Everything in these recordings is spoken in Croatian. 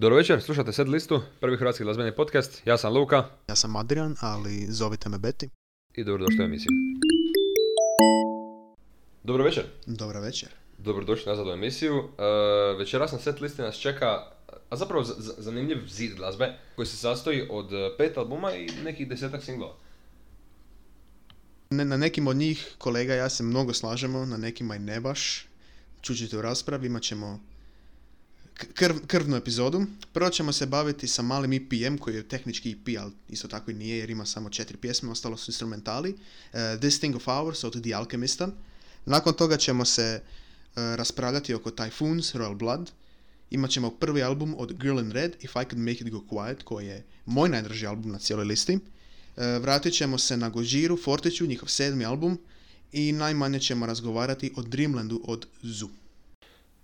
Dobro večer, slušate Set listu, prvi hrvatski glazbeni podcast. Ja sam Luka. Ja sam Adrian, ali zovite me Beti. I dobrodošli u emisiju. Dobro večer. Dobro večer. Dobrodošli nazad u emisiju. Uh, večeras na set listi nas čeka, a zapravo zanimljiv zid glazbe koji se sastoji od e, pet albuma i nekih desetak singlova. Ne, na nekim od njih kolega ja se mnogo slažemo, na nekima i ne baš. Čućete u raspravi, imat ćemo krv, krvnu epizodu. Prvo ćemo se baviti sa malim EPM koji je tehnički EP, ali isto tako i nije jer ima samo četiri pjesme, ostalo su instrumentali. Uh, This Thing of Ours od The Alchemista. Nakon toga ćemo se uh, raspravljati oko Typhoons, Royal Blood. Imat ćemo prvi album od Girl in Red, If I Could Make It Go Quiet, koji je moj najdraži album na cijeloj listi. Uh, vratit ćemo se na Gojiru, Fortiću, njihov sedmi album. I najmanje ćemo razgovarati o Dreamlandu od Zoo.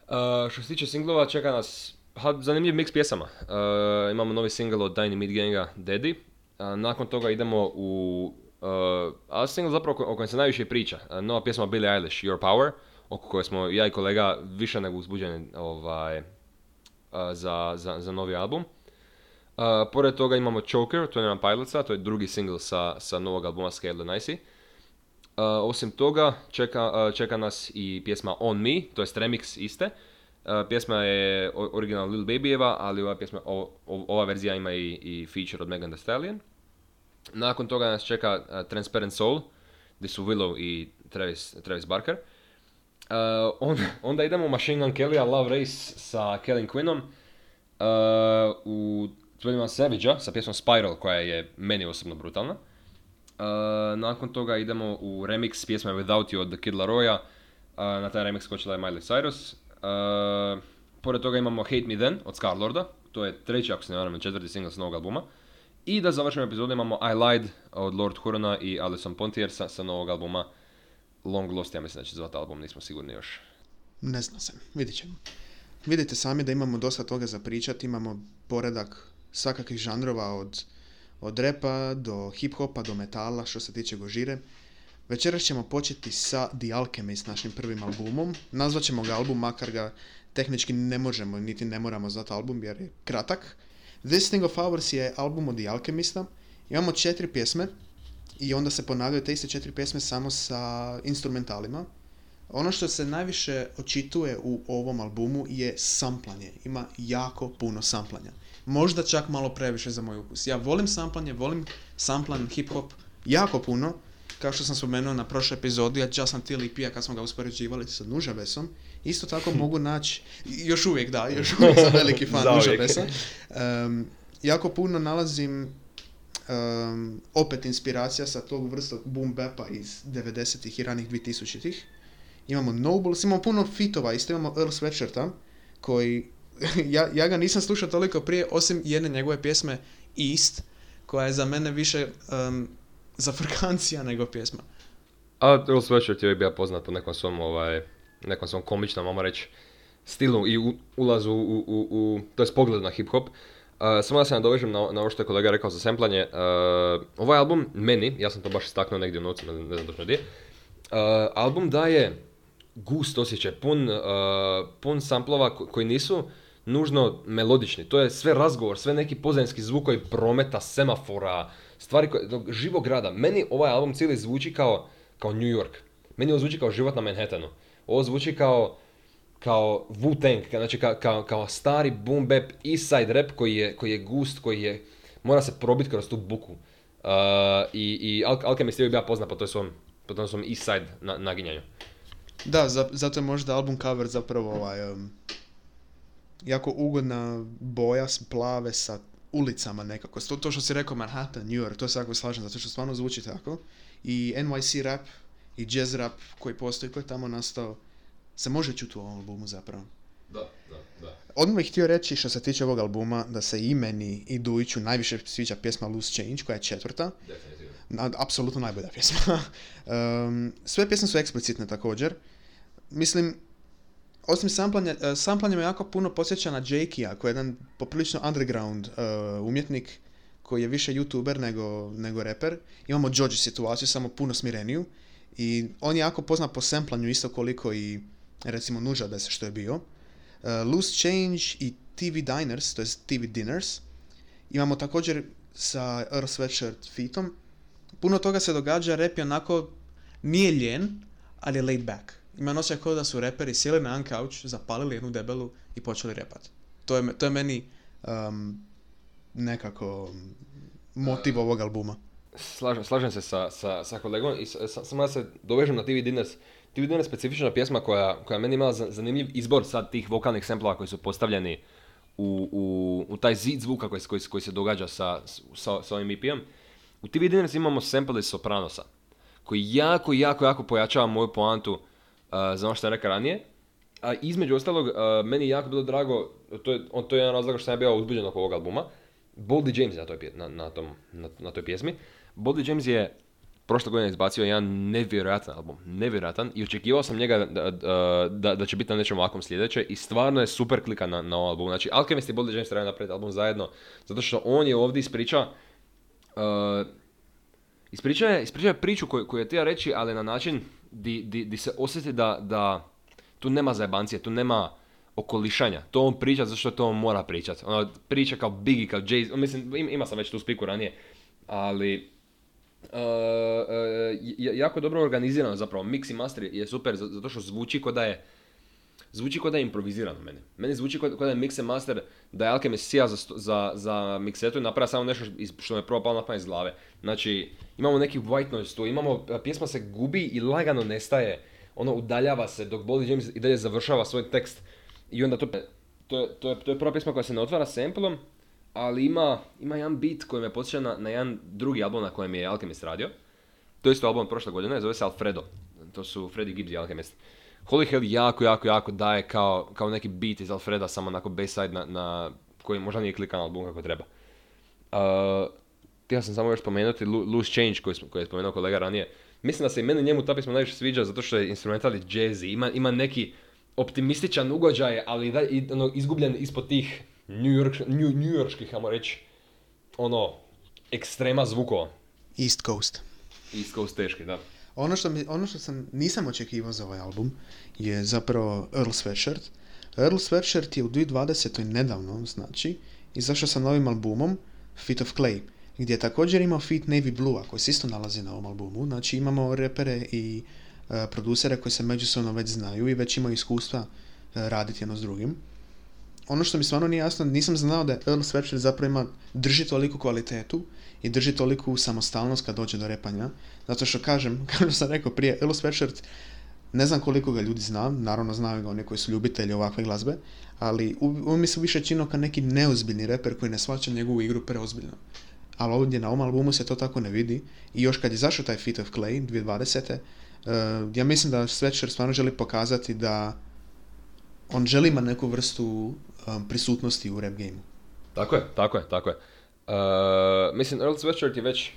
Uh, što se tiče singlova, čeka nas zanimljiv mix pjesama. Uh, imamo novi single od Tiny Mid Ganga, Daddy. Uh, nakon toga idemo u... A single zapravo o kojem se najviše priča. Nova pjesma Billie Eilish, Your Power, oko koje smo ja i kolega više nego uzbuđeni ovaj, za, za, za, novi album. Pored toga imamo Choker, to je nam Pilotsa, to je drugi single sa, sa novog albuma Scale the Nicey. Uh, osim toga, čeka, uh, čeka nas i pjesma On Me, to je remix iste. Uh, pjesma je original Lil Babyjeva, ali ova, pjesma, o, ova verzija ima i, i feature od Megan Thee Stallion. Nakon toga nas čeka Transparent Soul, gdje su Willow i Travis, Travis Barker. On, onda idemo u Machine Gun Kelly, Love Race sa Kellen Quinnom. u Twenty Savage sa pjesmom Spiral, koja je meni osobno brutalna. Uh, nakon toga idemo u remix pjesme Without You od The Kid Laroya. Uh, na taj remix skočila je Miley Cyrus. Uh, pored toga imamo Hate Me Then od Scarlorda. To je treći, ako se ne varam, četvrti single s novog albuma. I da završimo epizodu imamo I Lied od Lord Hurona i Alison Pontier sa, novog albuma Long Lost, ja mislim da će zvati album, nismo sigurni još. Ne znam se, vidit ćemo. Vidite sami da imamo dosta toga za pričati, imamo poredak svakakvih žanrova od od repa do hip-hopa do metala što se tiče Gožire. Večeras ćemo početi sa The Alchemist, našim prvim albumom. Nazvat ćemo ga album, makar ga tehnički ne možemo, niti ne moramo zvati album jer je kratak. This Thing of Ours je album od The Alchemista. Imamo četiri pjesme i onda se ponavljaju te iste četiri pjesme samo sa instrumentalima. Ono što se najviše očituje u ovom albumu je samplanje. Ima jako puno samplanja možda čak malo previše za moj ukus. Ja volim samplanje, volim samplan hip-hop jako puno, kao što sam spomenuo na prošloj epizodi, ja Just Until EP, kad smo ga uspoređivali sa Nužavesom, isto tako mogu naći, još uvijek da, još uvijek sam veliki fan Nužavesa, um, jako puno nalazim um, opet inspiracija sa tog vrsta boom bapa iz 90-ih i ranih 2000-ih. Imamo Nobles, imamo puno fitova, isto imamo Earl Sweatshirta, koji ja, ja ga nisam slušao toliko prije, osim jedne njegove pjesme East, koja je za mene više um, za frkancija nego pjesma. A Earl Sweatshirt je bio poznat po nekom svom, ovaj, nekom svom komičnom, mamo reći, stilu i u, ulazu u, u, u, to je pogled na hip-hop. Uh, samo da se nadovežem na, na ovo što je kolega rekao za semplanje. Uh, ovaj album, meni, ja sam to baš istaknuo negdje u novcu, ne, ne znam točno gdje, uh, album daje gust osjećaj, pun, pun samplova koji nisu nužno melodični. To je sve razgovor, sve neki pozadinski zvukovi prometa, semafora, stvari koje, živog grada. Meni ovaj album cijeli zvuči kao, kao New York. Meni ovo zvuči kao život na Manhattanu. Ovo zvuči kao, kao Wu-Tang, znači kao, kao, kao stari boom bap east side rap koji je, koji je gust, koji je, mora se probiti kroz tu buku. Uh, I, i Al- Alchemist je bio poznat po, toj svom, po tom svom east side na, naginjanju. Da, za, zato je možda album cover zapravo ovaj, um, jako ugodna boja plave sa ulicama nekako. To, to što si rekao Manhattan, New York, to se jako slažem, zato što stvarno zvuči tako. I NYC rap i jazz rap koji postoji, koji je tamo nastao, se može čuti u ovom albumu zapravo. Da, da, da. Odmah bih htio reći što se tiče ovog albuma, da se i meni i Dujiću najviše sviđa pjesma Loose Change, koja je četvrta. Definitivno. apsolutno najbolja pjesma. um, sve pjesme su eksplicitne također. Mislim, osim samplanja, uh, samplanje me jako puno posjeća na Jakey-a, koji je jedan poprilično underground uh, umjetnik, koji je više youtuber nego, nego reper. Imamo Joji situaciju, samo puno smireniju. I on je jako poznat po samplanju isto koliko i recimo Nuža se što je bio. Uh, Loose Change i TV Diners, to je TV Dinners. Imamo također sa Earl Sweatshirt fitom. Puno toga se događa, rap je onako, nije ljen, ali je laid back. Ima osjećaj kao da su reperi sjeli na jedan zapalili jednu debelu i počeli repat. To je, to je meni um, nekako motiv ovog albuma. Slažem, slažem se sa, sa, sa kolegom i samo da se dovežem na TV Dinners. TV Dinners je specifična pjesma koja, koja meni imala zanimljiv izbor sad tih vokalnih semplova koji su postavljeni u, u, u taj zid zvuka koji, koji, koji se događa sa, sa, sa ovim EP-om. U TV Dinners imamo sample iz Sopranosa, koji jako, jako, jako pojačava moju poantu uh, za ono što je rekao ranije. A između ostalog, meni je jako bilo drago, to je, on, to je jedan razlog što sam ja bio uzbuđen oko ovog albuma, Boldy James na toj, na, na, tom, na, na toj pjesmi. Boldy James je prošle godine izbacio jedan nevjerojatan album, nevjerojatan i očekivao sam njega da, da, da će biti na nečem ovakvom sljedeće i stvarno je super klika na, na ovom albumu. Znači Alchemist i Boldy James trebaju napraviti album zajedno, zato što on je ovdje ispriča uh, ispriča, je, ispriča je priču koju, koju je htio reći, ali na način di, di, di se osjeti da, da tu nema zajebancije, tu nema okolišanja. To on priča zato što to on mora pričati. Ono, priča kao Biggie, kao Jay, mislim, ima sam već tu spiku ranije, ali Uh, uh, jako dobro organizirano zapravo, mix i master je super zato što zvuči kod da je zvuči kod da je improvizirano meni. Meni zvuči kod, da je mix and master, da je Alchemist sija za, za, za miksetu i napravio samo nešto što me prvo palo na iz glave. Znači, imamo neki white noise tu, imamo, pjesma se gubi i lagano nestaje, ono udaljava se dok Boldy James i dalje završava svoj tekst i onda to, to, je, to, je, to je prva pjesma koja se ne otvara samplom, ali ima, ima jedan beat koji me podsjeća na, na jedan drugi album na kojem je Alchemist radio. To je isto album prošle godine, zove se Alfredo. To su Freddy Gibbs i Alchemist. Holy Hell jako, jako, jako daje kao, kao neki beat iz Alfreda, samo onako bass na, na koji možda nije klikan album kako treba. Uh, htio sam samo još spomenuti Loose Change koji, koji je spomenuo kolega ranije. Mislim da se i meni njemu ta pisma najviše sviđa zato što je instrumentali jazzy. Ima, ima neki optimističan ugođaj, ali da, i, ono, izgubljen ispod tih New, York, New, New Yorkskih, ajmo reći, ono, ekstrema zvukova. East Coast. East Coast teški, da. Ono što, mi, ono što sam nisam očekivao za ovaj album je zapravo Earl Sweatshirt. Earl Sweatshirt je u 2020. nedavno, znači, izašao sa novim albumom Feet of Clay, gdje je također imao Feet Navy Blue, koji se isto nalazi na ovom albumu. Znači imamo repere i uh, producere koji se međusobno već znaju i već imaju iskustva uh, raditi jedno s drugim ono što mi stvarno nije jasno, nisam znao da Earl Sweatshirt zapravo ima, drži toliku kvalitetu i drži toliku samostalnost kad dođe do repanja. Zato što kažem, kao što sam rekao prije, Earl Sweatshirt, ne znam koliko ga ljudi zna, naravno znaju ga oni koji su ljubitelji ovakve glazbe, ali on mi se više činio kao neki neozbiljni reper koji ne shvaća njegovu igru preozbiljno. Ali ovdje na ovom albumu se to tako ne vidi i još kad je zašao taj Feet of Clay 2020. Uh, ja mislim da Sweatshirt stvarno želi pokazati da on želi ima neku vrstu um, prisutnosti u rap gameu. Tako je, tako je, tako je. Uh, mislim, Earl Sweatshirt je već,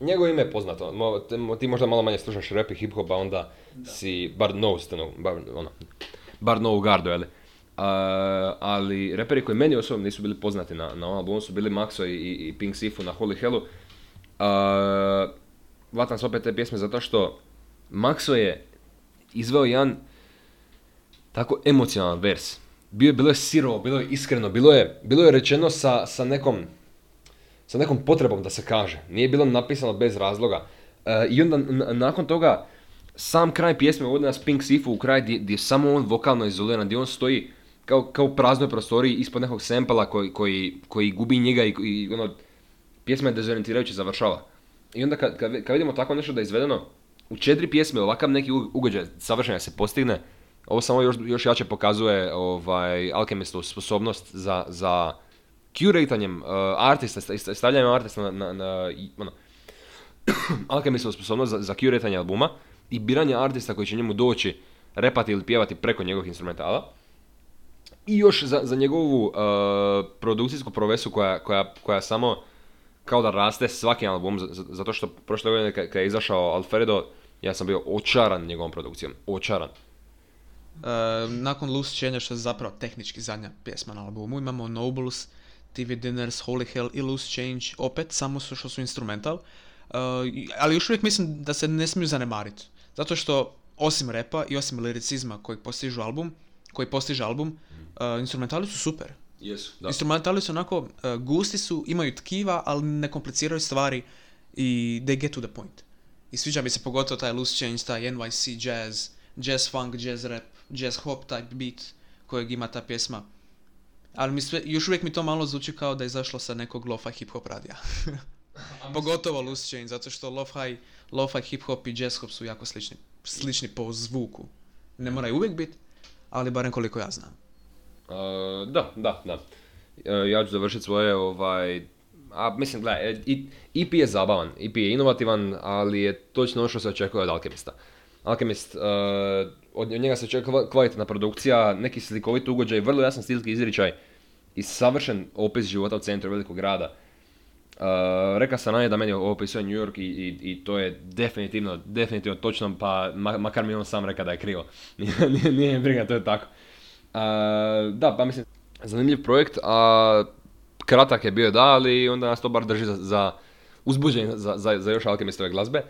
njegovo ime je poznato, Mo, ti možda malo manje slušaš rap i hip-hop, a onda da. si, bar knows, no, bar, ono, bar know gardo, jel? Uh, ali reperi koji meni osobno nisu bili poznati na, na ovom albumu su bili Maxo i, i Pink Sifu na Holy Hellu. Vatam se opet te pjesme zato što Maxo je izveo jedan tako emocionalan vers bio, bilo je sirovo, bilo je iskreno, bilo je, bilo je rečeno sa, sa, nekom, sa nekom potrebom da se kaže. Nije bilo napisano bez razloga. E, I onda nakon toga, sam kraj pjesme uvodi nas Pink Sifu u kraj gdje, je samo on vokalno izoliran, gdje on stoji kao, kao praznoj prostoriji ispod nekog sempela koji, koji, koji gubi njega i, i ono, pjesma je dezorientirajuće završava. I onda kad, kad, kad vidimo tako nešto da je izvedeno, u četiri pjesme ovakav neki ugođaj savršenja se postigne, ovo samo još, još jače pokazuje ovaj, Alchemistovu sposobnost za, za curatanjem uh, artista, stavljanjem artista na, na, na ono, Alchemistovu sposobnost za, za curatanje albuma i biranje artista koji će njemu doći repati ili pjevati preko njegovih instrumentala. I još za, za njegovu uh, produkcijsku provesu koja, koja, koja samo kao da raste svaki album, zato što prošle godine kad je izašao Alfredo, ja sam bio očaran njegovom produkcijom, očaran. Uh, nakon Loose Change, što je zapravo tehnički zadnja pjesma na albumu, imamo Nobles, TV Dinners, Holy Hell i Loose Change, opet samo su što su instrumental, uh, ali još uvijek mislim da se ne smiju zanemariti. Zato što osim repa i osim liricizma koji postižu album, koji postiže album, uh, instrumentali su super. Jesu, da. Instrumentali su onako, e, gusti su, imaju tkiva, ali ne kompliciraju stvari i they get to the point. I sviđa mi se pogotovo taj loose change, taj NYC jazz, jazz funk, jazz rap, jazz hop type beat kojeg ima ta pjesma. Ali mi sve, još uvijek mi to malo zvuči kao da je izašlo sa nekog lo-fi hip-hop radija. Pogotovo loose change, zato što lo-fi, lo-fi hip-hop i jazz hop su jako slični, slični po zvuku. Ne moraju uvijek biti, ali barem koliko ja znam. Uh, da, da, da. Uh, ja ću završiti svoje, ovaj, a mislim, gledaj, e, i- EP je zabavan, EP je inovativan, ali je točno ono što se očekuje od Alkemista. Alkemist, uh, od njega se očekuje kva- kvalitetna produkcija, neki slikovit ugođaj, vrlo jasan stilski izričaj i savršen opis života u centru velikog grada. Uh, rekao sam ranije da meni opisuje New York i, i, i to je definitivno, definitivno točno, pa ma- makar mi on sam rekao da je krivo. nije, nije, nije briga, to je tako. Da, pa mislim, zanimljiv projekt, a kratak je bio da, ali onda nas to bar drži za, za uzbuđenje za, za, za još Alkemistove glazbe.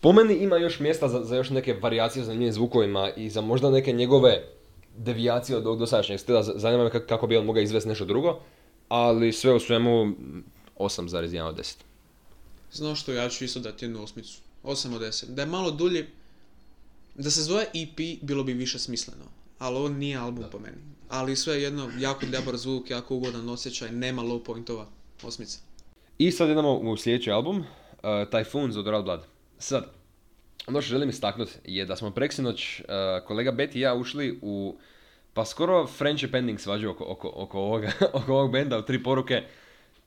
Po meni ima još mjesta za, za još neke varijacije za njenim zvukovima i za možda neke njegove devijacije od ovog dosadašnjeg stila. Zanima me kako, kako bi on mogao izvesti nešto drugo, ali sve u svemu mm, 8,1 od 10. Znaš što, ja ću isto dati jednu osmicu. 8 od 10. Da je malo dulji, da se zove EP, bilo bi više smisleno. Ali ovo nije album po meni. Ali sve jedno, jako dobar zvuk, jako ugodan osjećaj, nema low pointova. Osmica. I sad idemo u sljedeći album, uh, Typhoons od Royal Blood. Sad, ono što želim istaknuti je da smo preksinoć uh, kolega Betty i ja ušli u pa skoro friendship ending svađu oko, oko, oko, ovoga, oko ovog benda u tri poruke.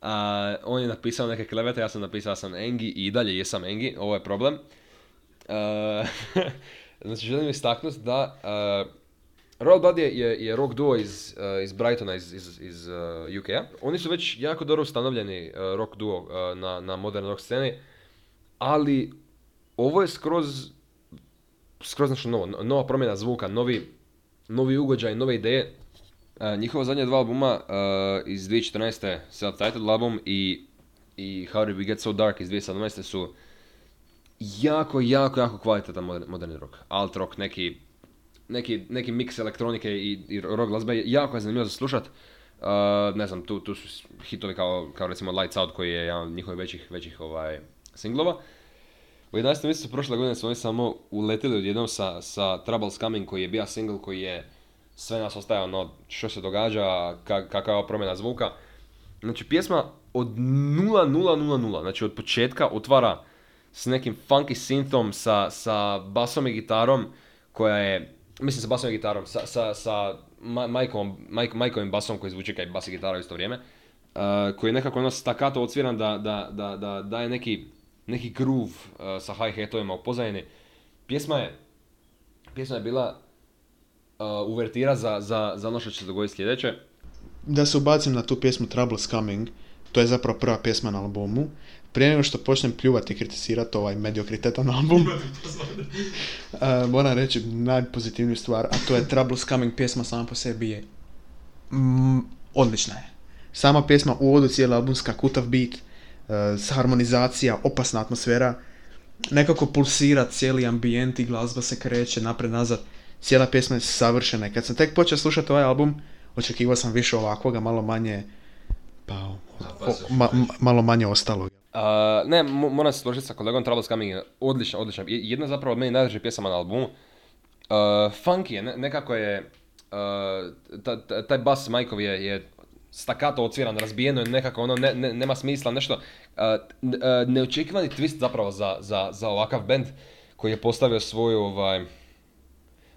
A, on je napisao neke klevete, ja sam napisao ja sam Engi i dalje jesam Engi, ovo je problem. Uh, znači želim istaknuti da uh, Royal Blood je, je, je rock duo iz, uh, iz Brightona, iz, iz, iz uh, UK-a. Oni su već jako dobro ustanovljeni uh, rock duo na, na modern rock sceni, ali ovo je skroz, skroz nešto novo, no- nova promjena zvuka, novi, novi ugođaj, nove ideje. Njihova zadnja dva albuma iz 2014. Self-Titled album i, i How Did We Get So Dark iz 2017. su jako, jako, jako kvalitetan moderni rock. Alt rock, neki, neki, neki mix elektronike i, i rock glazbe, jako je zanimljivo za slušat. Uh, ne znam, tu, tu su hitovi kao, kao recimo Lights Out koji je jedan od njihovih većih, većih ovaj, singlova. U 11. mjesecu prošle godine su oni samo uletili odjednom sa, sa Troubles Coming koji je bio single koji je sve nas ostaje ono što se događa, ka, kakva je promjena zvuka. Znači pjesma od 0-0-0-0, znači od početka otvara s nekim funky synthom, sa, sa basom i gitarom koja je, mislim sa basom i gitarom, sa, sa, sa Ma- Majkom, Majk, Majkovim basom koji zvuči kao bas i gitara u isto vrijeme, uh, koji je nekako ono stakato odsviran da, da, da, da daje neki, neki groove uh, sa hi-hatovima u pozadini. Pjesma je, pjesma je bila uh, uvertira za, za, za ono što će se dogoditi sljedeće. Da se ubacim na tu pjesmu Trouble's Coming, to je zapravo prva pjesma na albumu. Prije nego što počnem pljuvati i kritisirati ovaj mediokritetan album, uh, moram reći najpozitivniju stvar, a to je Trouble's Coming pjesma sama po sebi je mm, odlična je. Sama pjesma u uvodu cijela albumska kutav beat, uh, harmonizacija, opasna atmosfera, nekako pulsira cijeli ambijent i glazba se kreće napred nazad. Cijela pjesma je savršena i kad sam tek počeo slušati ovaj album, očekivao sam više ovakvoga, malo manje pa, o- o- ma- ma- malo manje ostalog. Uh, ne, mo- moram se složiti sa kolegom Troubles Coming je odlična, odlična. Je- Jedna zapravo od meni najdražih pjesama na albumu. Uh, funky je, ne- nekako je, uh, ta- ta- taj bas Majkov je, je stakato odsviran, razbijeno je nekako, ono, ne, ne- nema smisla, nešto. Uh, uh, neočekivani twist zapravo za, za, za ovakav band koji je postavio svoju, ovaj,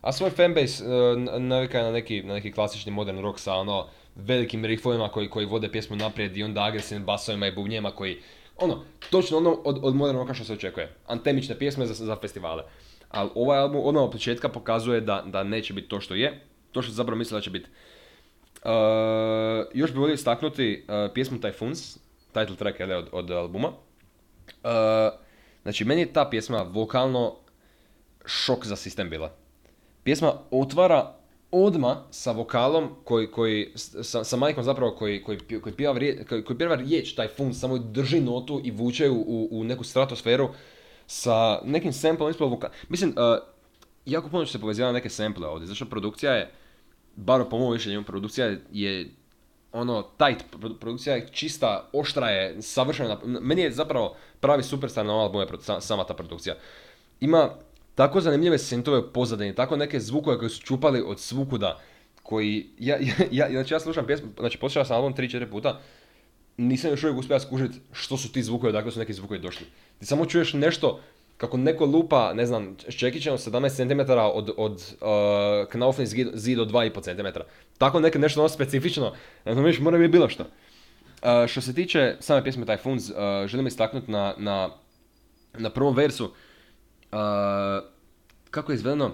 a svoj fanbase uh, n- navika je na neki, na neki klasični modern rock sa ono velikim riffovima koji, koji vode pjesmu naprijed i onda agresivnim basovima i bubnjema koji, ono, točno ono od, od modern rocka što se očekuje. Antemične pjesme za, za festivale. Ali ovaj album odmah od početka pokazuje da, da neće biti to što je, to što zapravo misle da će biti. Uh, još bih volio istaknuti uh, pjesmu Typhoons, title track od, od albuma. Uh, znači, meni je ta pjesma vokalno šok za sistem bila. Pjesma otvara odma sa vokalom koji, koji sa, sa majkom zapravo koji, koji, koji, pjeva, koji, koji pjeva riječ, taj fun, samo drži notu i vuče u, u neku stratosferu sa nekim samplom ispod vokala. Mislim, uh, jako puno se povezivati na neke sample ovdje, zašto produkcija je, bar po mojom mišljenju, produkcija je ono, tight pro- produkcija je čista, oštra je, savršena. Meni je zapravo pravi superstar na ovom albumu je sama ta produkcija. Ima tako zanimljive sintove u pozadini, tako neke zvukove koji su čupali od svukuda, koji, ja, ja, ja, znači ja slušam pjesmu, znači poslušao sam album 3-4 puta, nisam još uvijek uspio skužiti što su ti zvukovi, odakle su neki zvukovi došli. Ti samo čuješ nešto, kako neko lupa, ne znam, s čekićem od 17 cm od, od uh, knaufni zid, od 2,5 cm. Tako neke nešto ono specifično, viš, mora biti bilo što. Uh, što se tiče same pjesme Typhoons, uh, želim istaknuti na, na, na prvom versu, uh, kako je izvedeno,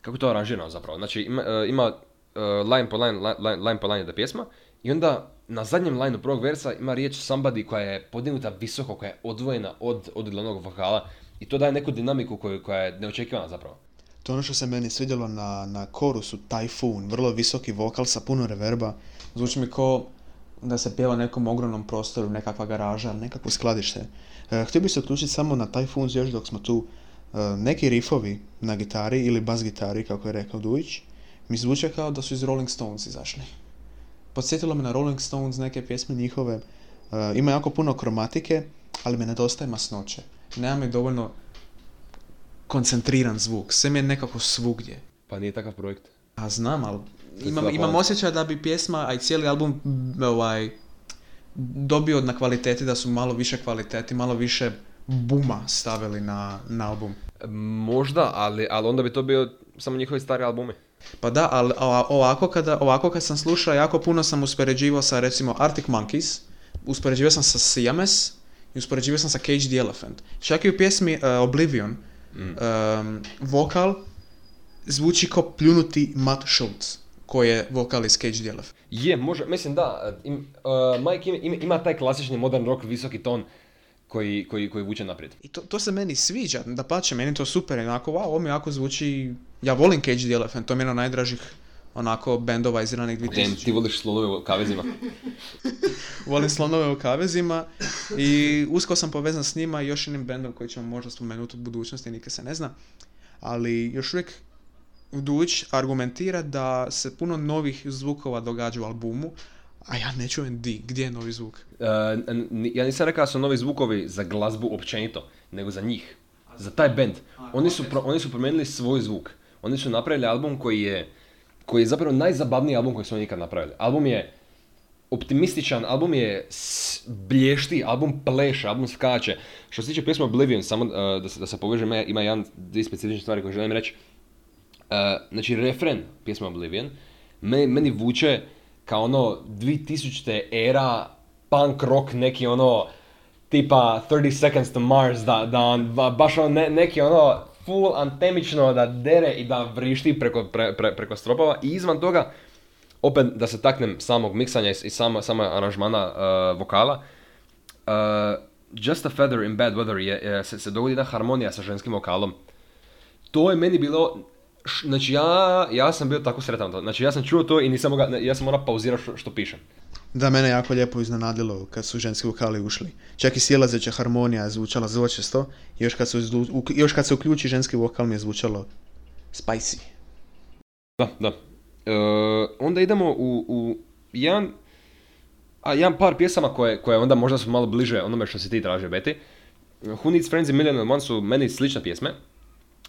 kako je to aranžirano zapravo. Znači ima, uh, ima uh, line po line, li- line, line po line da pjesma i onda na zadnjem lineu prvog versa ima riječ somebody koja je podignuta visoko, koja je odvojena od, od glavnog vokala i to daje neku dinamiku koju, koja je neočekivana zapravo. To ono što se meni svidjelo na, na korusu Typhoon, vrlo visoki vokal sa puno reverba. Zvuči mi ko da se pjeva nekom ogromnom prostoru, nekakva garaža nekakvo skladište. E, htio bih se uključiti samo na Typhoons još dok smo tu. E, neki rifovi na gitari ili bas gitari, kako je rekao Dujić, mi zvuče kao da su iz Rolling Stones izašli. Podsjetilo me na Rolling Stones neke pjesme njihove. E, ima jako puno kromatike, ali mi nedostaje masnoće. Nema mi dovoljno koncentriran zvuk. Sve mi je nekako svugdje. Pa nije takav projekt. A znam, ali imam, imam osjećaj da bi pjesma, a i cijeli album ovaj, dobio na kvaliteti, da su malo više kvaliteti, malo više buma stavili na, na album. Možda, ali, ali onda bi to bio samo njihovi stari albumi. Pa da, ali ova- ovako kada, ovako kad sam slušao, jako puno sam uspoređivao sa recimo Arctic Monkeys, uspoređivao sam sa Siames i uspoređivao sam sa Cage the Elephant. Čak i u pjesmi uh, Oblivion, um, vokal zvuči kao pljunuti Matt Schultz, koji je vokal iz Cage Elephant. Je, može, mislim da, im, uh, Mike ima, ima, ima taj klasični modern rock visoki ton koji, koji, koji vuče naprijed. I to, to se meni sviđa, da pače, meni to super, onako, wow, ovo mi jako zvuči, ja volim Cage the Elephant, to mi je jedan najdražih onako bendova iz ranih Damn, 2000. ti voliš slonove u kavezima. Volim slonove u kavezima i usko sam povezan s njima i još jednim bendom koji ćemo možda spomenuti u budućnosti, nikad se ne zna. Ali još uvijek Duć argumentira da se puno novih zvukova događa u albumu, a ja ne čujem di, gdje je novi zvuk. Uh, ja nisam rekao da su novi zvukovi za glazbu općenito, nego za njih. Za taj band. Oni su, pro- oni su promijenili svoj zvuk. Oni su napravili album koji je, koji je zapravo najzabavniji album koji su oni ikad napravili. Album je optimističan, album je s- blješti, album pleše, album skače. Što se tiče pjesme Oblivion, samo uh, da, se, da se povežem, ima- ima jedan, dvije specifične stvari koje želim reći. Uh, znači, refren pjesme Oblivion meni, meni vuče kao ono 2000. era punk rock neki ono tipa 30 Seconds to Mars da, da on ba- baš ono ne- neki ono full antemično da dere i da vrišti preko, pre, pre- preko stropova i izvan toga opet da se taknem samog miksanja i, sama, sama aranžmana uh, vokala uh, Just a Feather in Bad Weather je, je- se, se dogodi jedna harmonija sa ženskim vokalom to je meni bilo, znači ja, ja sam bio tako sretan, to. znači ja sam čuo to i nisam mogao, ne, ja sam morao pauzirati što, što pišem. Da, mene jako lijepo iznenadilo kad su ženski vokali ušli. Čak i silazeća harmonija je zvučala zločesto, još kad, su, još kad se uključi ženski vokal mi je zvučalo spicy. Da, da. E, onda idemo u, u jedan, a jedan par pjesama koje, koje onda možda su malo bliže onome što si ti tražio, Beti. Who Needs Friends i Million and One su meni slične pjesme,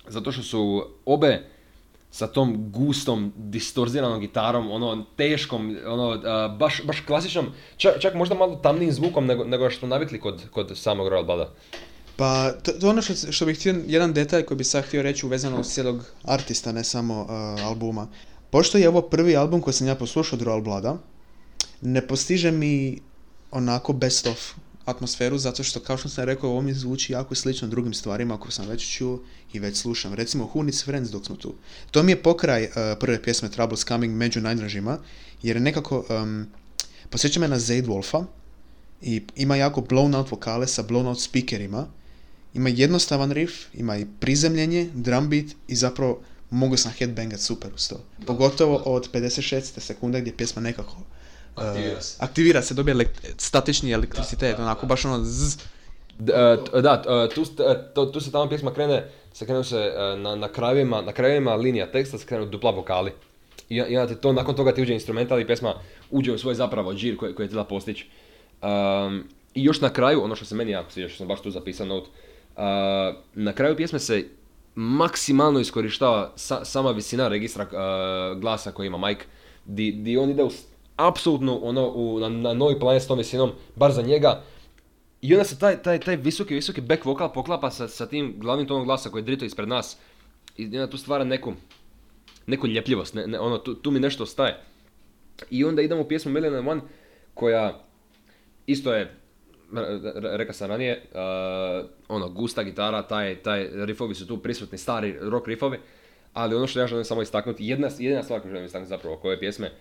zato što su obe sa tom gustom, distorziranom gitarom, ono, teškom, ono, a, baš, baš klasičnom, čak, čak možda malo tamnijim zvukom nego, nego što navikli kod, kod samog Royal Blooda. Pa, to, to ono što, što bih htio, jedan detalj koji bih sad htio reći uvezano uz cijelog artista, ne samo uh, albuma. Pošto je ovo prvi album koji sam ja poslušao od Royal Blooda, ne postiže mi onako best of atmosferu, zato što, kao što sam rekao, ovo mi zvuči jako slično drugim stvarima koje sam već čuo i već slušam. Recimo, Who Needs Friends dok smo tu. To mi je pokraj uh, prve pjesme Troubles Coming među najdražima, jer je nekako, um, posjeća me na Zaid Wolfa, i ima jako blown out vokale sa blown out speakerima. Ima jednostavan riff, ima i prizemljenje, drum beat i zapravo mogu sam headbangat super uz to. Pogotovo od 56. sekunde gdje pjesma nekako Aktivira se. aktivira se, dobije elek- statični elektricitet, onako baš ono zzz. E, t- da, tu, e, tu se tamo pjesma krene, se krenu se e, na, na krajevima, na krajevima linija teksta se krenu dupla vokali. I, i onda te to, nakon toga ti uđe instrumental i pjesma uđe u svoj zapravo džir koji, koji je htjela postići. Um, I još na kraju, ono što se meni jako sviđa, što sam baš tu zapisao note, uh, na kraju pjesme se maksimalno iskorištava sa, sama visina registra uh, glasa koji ima Mike, di, di on ide u, apsolutno ono, u, na, na novi planet s tom visinom, bar za njega, i onda se taj, taj, taj visoki, visoki back vokal poklapa sa, sa tim glavnim tonom glasa koji je drito ispred nas. I onda tu stvara neku, neku ljepljivost, ne, ne, ono, tu, tu mi nešto staje. I onda idemo u pjesmu Million and One, koja isto je, rekao sam ranije, uh, ono, gusta gitara, taj, taj riffovi su tu prisutni, stari rock riffovi, ali ono što ja želim samo istaknuti, jedna, jedina stvar koju želim istaknuti zapravo oko ove pjesme,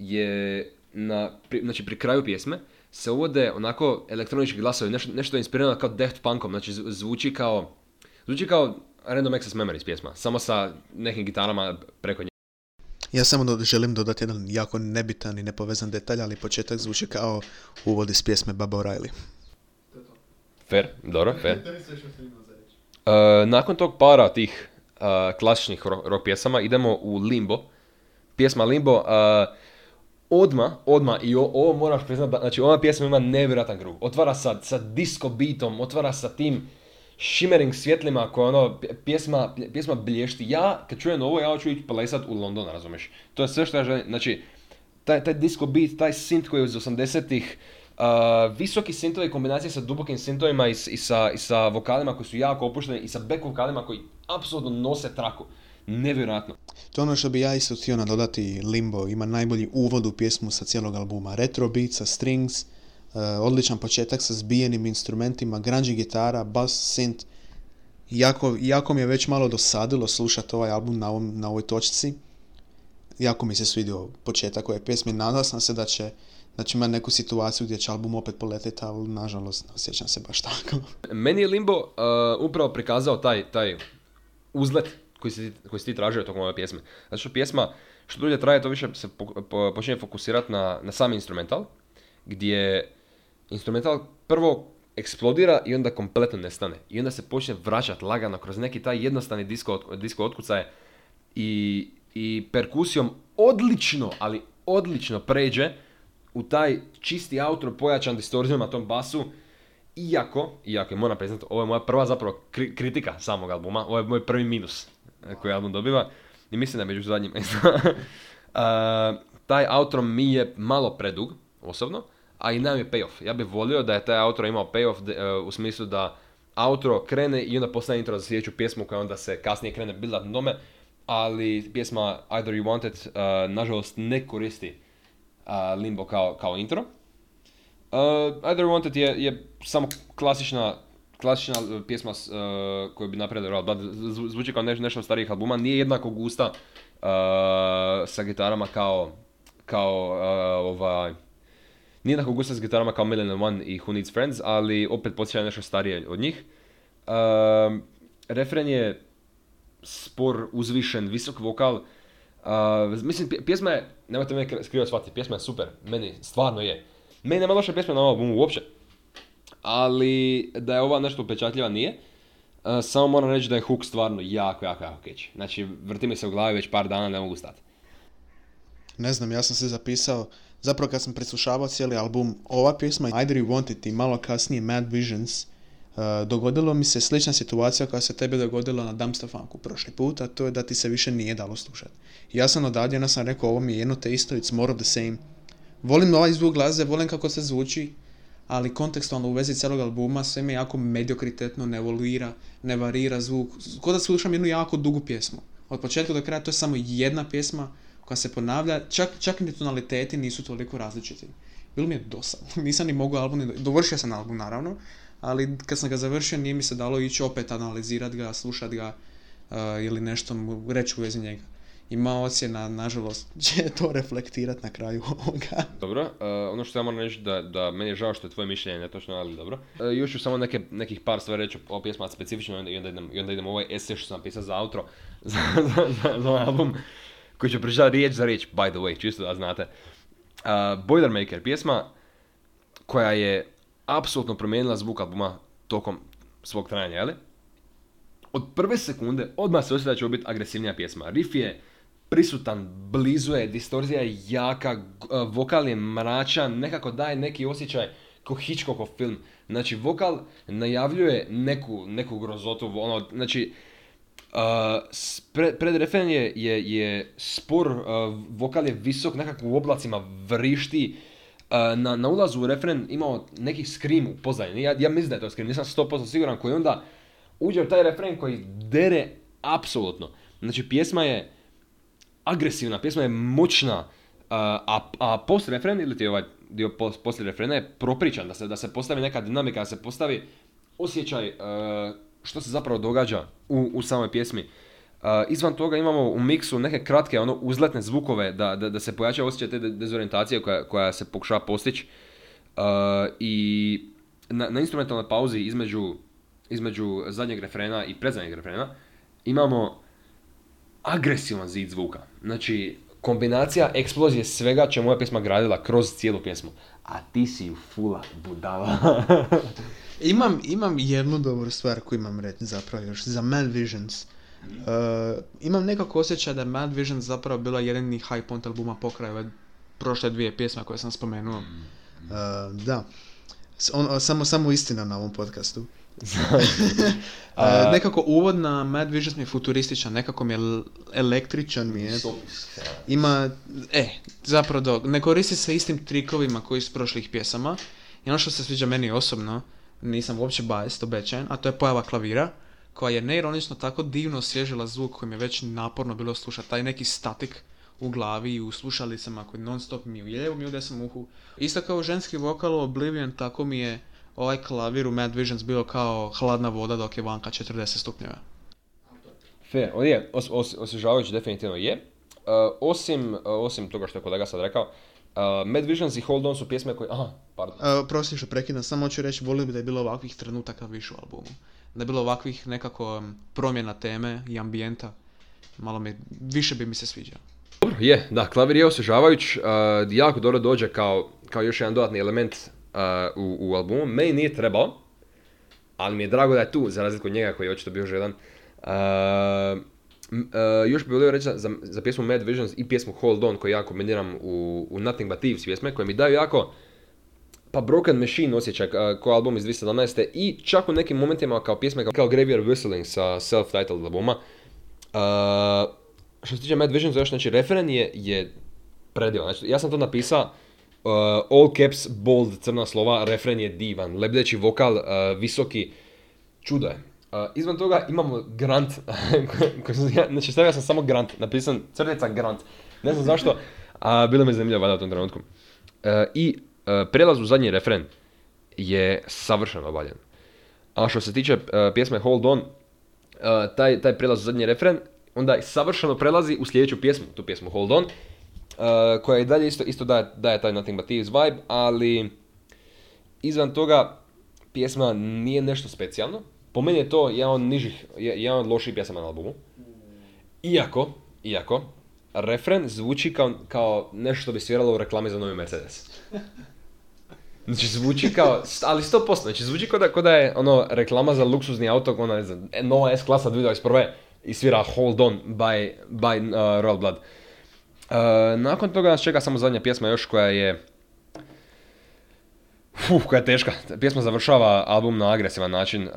je na, pri, znači pri kraju pjesme se uvode onako elektronički glasovi, nešto, nešto je inspirirano kao Daft Punkom, znači zv- zvuči kao, zvuči kao Random Access Memories pjesma, samo sa nekim gitarama preko nje. Ja samo do- želim dodati jedan jako nebitan i nepovezan detalj, ali početak zvuči kao uvod iz pjesme Baba O'Reilly. Fair, dobro, fair. Uh, nakon tog para tih uh, klasičnih ro- rock pjesama idemo u Limbo. Pjesma Limbo, uh, odma, odma i o- ovo moraš priznati, znači ova pjesma ima nevjerojatan groove. Otvara sa, sa disco beatom, otvara sa tim shimmering svjetlima koje ono, pj- pjesma, pj- pjesma blješti. Ja, kad čujem ovo, ja hoću ići plesat u London, razumiješ? To je sve što ja želim, znači, taj, taj disco beat, taj synth koji je iz 80-ih, uh, visoki syntovi kombinacije sa dubokim syntovima i, i, sa, i sa vokalima koji su jako opušteni i sa back vokalima koji apsolutno nose traku. Nevjerojatno. To je ono što bi ja isto htio nadodati, Limbo ima najbolji uvod u pjesmu sa cijelog albuma. Retro beat sa strings, uh, odličan početak sa zbijenim instrumentima, grunge gitara, bass, synth. Jako, jako mi je već malo dosadilo slušati ovaj album na, ovom, na ovoj točci. Jako mi se svidio početak ove pjesme. Nadao sam se da će, da će imati neku situaciju gdje će album opet poletiti, ali nažalost ne osjećam se baš tako. Meni je Limbo uh, upravo prikazao taj, taj uzlet koji si, koji si ti tražio tokom ove pjesme. Zato što pjesma, što dulje traje, to više se po, po- počinje fokusirati na, na sami instrumental, gdje instrumental prvo eksplodira i onda kompletno nestane. I onda se počne vraćati lagano kroz neki taj jednostavni disko, disko otkucaje i, i perkusijom odlično, ali odlično pređe u taj čisti outro pojačan distorzijom na tom basu, iako, iako, moram priznati, ovo je moja prva zapravo kri- kritika samog albuma, ovo je moj prvi minus koji album dobiva i mislim da je među zadnjima isto. Eh, taj outro mi je malo predug, osobno, a i nam je payoff. Ja bih volio da je taj outro imao payoff eh, u smislu da outro krene i onda postane intro za sljedeću pjesmu koja onda se kasnije krene build na tome, ali pjesma Either You Want It eh, nažalost ne koristi eh, Limbo kao, kao intro. Uh, Either You Want It je, je samo klasična, klasična uh, pjesma uh, koju bi napravili Royal Blood. Zvu- Zvuči kao neš, nešto starijih albuma, nije jednako gusta uh, sa gitarama kao, kao uh, ovaj, nije jednako gusta s gitarama kao Million and One i Who Needs Friends, ali opet podsjeća nešto starije od njih. Refren je spor, uzvišen, visok vokal. Mislim, pje- pjesma je, nemojte me kri- krivo shvatiti, pjesma je super, meni stvarno je. Meni nema loše pjesme na ovom albumu uopće. Ali da je ova nešto upečatljiva nije. Uh, samo moram reći da je hook stvarno jako, jako, jako catchy. Znači, vrti mi se u glavi već par dana, ne mogu stati. Ne znam, ja sam se zapisao, zapravo kad sam preslušavao cijeli album, ova pjesma Either You Want It i malo kasnije Mad Visions, uh, dogodilo mi se slična situacija koja se tebi dogodila na Dumpster Funku prošli put, a to je da ti se više nije dalo slušati. Ja sam odavdje, sam rekao, ovo mi je jedno te isto, it's more of the same. Volim ovaj zvuk glazbe, volim kako se zvuči, ali kontekstualno u vezi cijelog albuma sve mi jako mediokritetno ne evoluira, ne varira zvuk. Ko da slušam jednu jako dugu pjesmu. Od početka do kraja to je samo jedna pjesma koja se ponavlja, čak, čak ni tonaliteti nisu toliko različiti. Bilo mi je dosadno, nisam ni mogao album, dovršio sam album naravno, ali kad sam ga završio nije mi se dalo ići opet analizirati ga, slušati ga uh, ili nešto reći u vezi njega. I moja ocjena, nažalost, će to reflektirati na kraju ovoga. Dobro, uh, ono što ja moram reći da, da meni je žao što je tvoje mišljenje netočno, ali dobro. Uh, još ću samo neke, nekih par stvari reći o pjesma specifično i onda, idem, i onda idem ovaj esej što sam napisao za outro, za, za, za, za album, koji ću pričati riječ za riječ, by the way, čisto da znate. Uh, Boilermaker, pjesma koja je apsolutno promijenila zvuk albuma tokom svog trajanja, jeli? Od prve sekunde odmah se osjeća da će biti agresivnija pjesma. Riff je prisutan, blizu je, distorzija je jaka, uh, vokal je mračan, nekako daje neki osjećaj ko Hitchcockov film. Znači, vokal najavljuje neku, neku grozotu, ono, znači, uh, s- pre- pred refren je, je, je spor, uh, vokal je visok, nekako u oblacima vrišti, na, na ulazu u refren imao neki scream u pozadini, ja, ja mislim da je to scream, nisam 100% siguran, koji onda uđe u taj refren koji dere apsolutno. Znači pjesma je agresivna, pjesma je moćna, a, a post refren ili ti ovaj dio pos, poslije refrena je propričan, da se, da se postavi neka dinamika, da se postavi osjećaj uh, što se zapravo događa u, u samoj pjesmi. Uh, izvan toga imamo u miksu neke kratke ono uzletne zvukove da, da, da se pojača osjećaj te de- dezorientacije koja, koja se pokušava postići. Uh, I na, na instrumentalnoj pauzi između, između zadnjeg refrena i predzadnjeg refrena imamo agresivan zid zvuka. Znači, kombinacija eksplozije svega čemu je pjesma gradila kroz cijelu pjesmu. A ti si u fula budala. Imam, imam jednu dobru stvar koju imam reći zapravo još za Mad Visions. Uh, imam nekako osjećaj da je Mad Visions zapravo bila jedini high point albuma pokraj ove prošle dvije pjesme koje sam spomenuo. Uh, da. On- samo, samo istina na ovom podcastu. Uh, nekako uvod na Mad Visions mi je futurističan, nekako mi je električan mi je. Ima, e, zapravo dok, ne koristi se istim trikovima koji iz prošlih pjesama. I ono što se sviđa meni osobno, nisam uopće biased, obećajem, a to je pojava klavira, koja je neironično tako divno osvježila zvuk koji mi je već naporno bilo slušati. Taj neki statik u glavi i u slušalicama koji non stop mi u lijevom i u desnom uhu. Isto kao ženski vokal u Oblivion, tako mi je ovaj klavir u Mad Visions bio kao hladna voda dok je vanka 40 stupnjeva. Fair, on je, os, os, osvježavajući definitivno je. Uh, osim, uh, osim toga što je kolega sad rekao, uh, Mad Visions i Hold On su pjesme koje... Aha, pardon. Uh, prosti što prekidam, samo hoću reći, volio bi da je bilo ovakvih trenutaka više u albumu. Da je bilo ovakvih nekako um, promjena teme i ambijenta. Malo mi, više bi mi se sviđao. Dobro, je, da, klavir je osvježavajuć, uh, jako dobro dođe kao, kao još jedan dodatni element u, u albumu. Meni nije trebao, ali mi je drago da je tu, za razliku od njega koji je očito bio žedan. Uh, m- uh, još bih volio reći za, za, pjesmu Mad Visions i pjesmu Hold On koju ja kombiniram u, u Nothing But Thieves pjesme koje mi daju jako pa Broken Machine osjećaj uh, kao album iz 2017. i čak u nekim momentima kao pjesme kao, kao Graveyard Whistling sa self-titled albuma. Uh, što se tiče Mad Visions, znači referen je, je predivan. Znači, ja sam to napisao, uh, all caps, bold, crna slova, refren je divan, lebdeći vokal, uh, visoki, čudo je. Uh, izvan toga imamo Grant, znači stavio sam samo Grant, napisan crtica Grant, ne znam zašto, a bilo mi je zanimljivo valjda u tom trenutku. Uh, I uh, prelaz u zadnji refren je savršeno obavljen. A što se tiče uh, pjesme Hold On, taj, taj prelaz u zadnji refren, onda savršeno prelazi u sljedeću pjesmu, tu pjesmu Hold On, koja i dalje isto, isto daje, daje taj Nothing But Thieves vibe, ali izvan toga pjesma nije nešto specijalno. Po meni je to jedan od nižih, je- jedan od loših pjesama na albumu. Iako, iako, refren zvuči kao, kao nešto što bi sviralo u reklami za novi Mercedes. Znači zvuči kao, ali 100%, znači zvuči kao da, kao da je ono reklama za luksuzni auto, ona ne znam, e, nova S-klasa 2021. i svira Hold On by, by uh, Royal Blood. Uh, nakon toga nas čeka samo zadnja pjesma još koja je Uf, koja je teška. Pjesma završava album na agresivan način. Uh,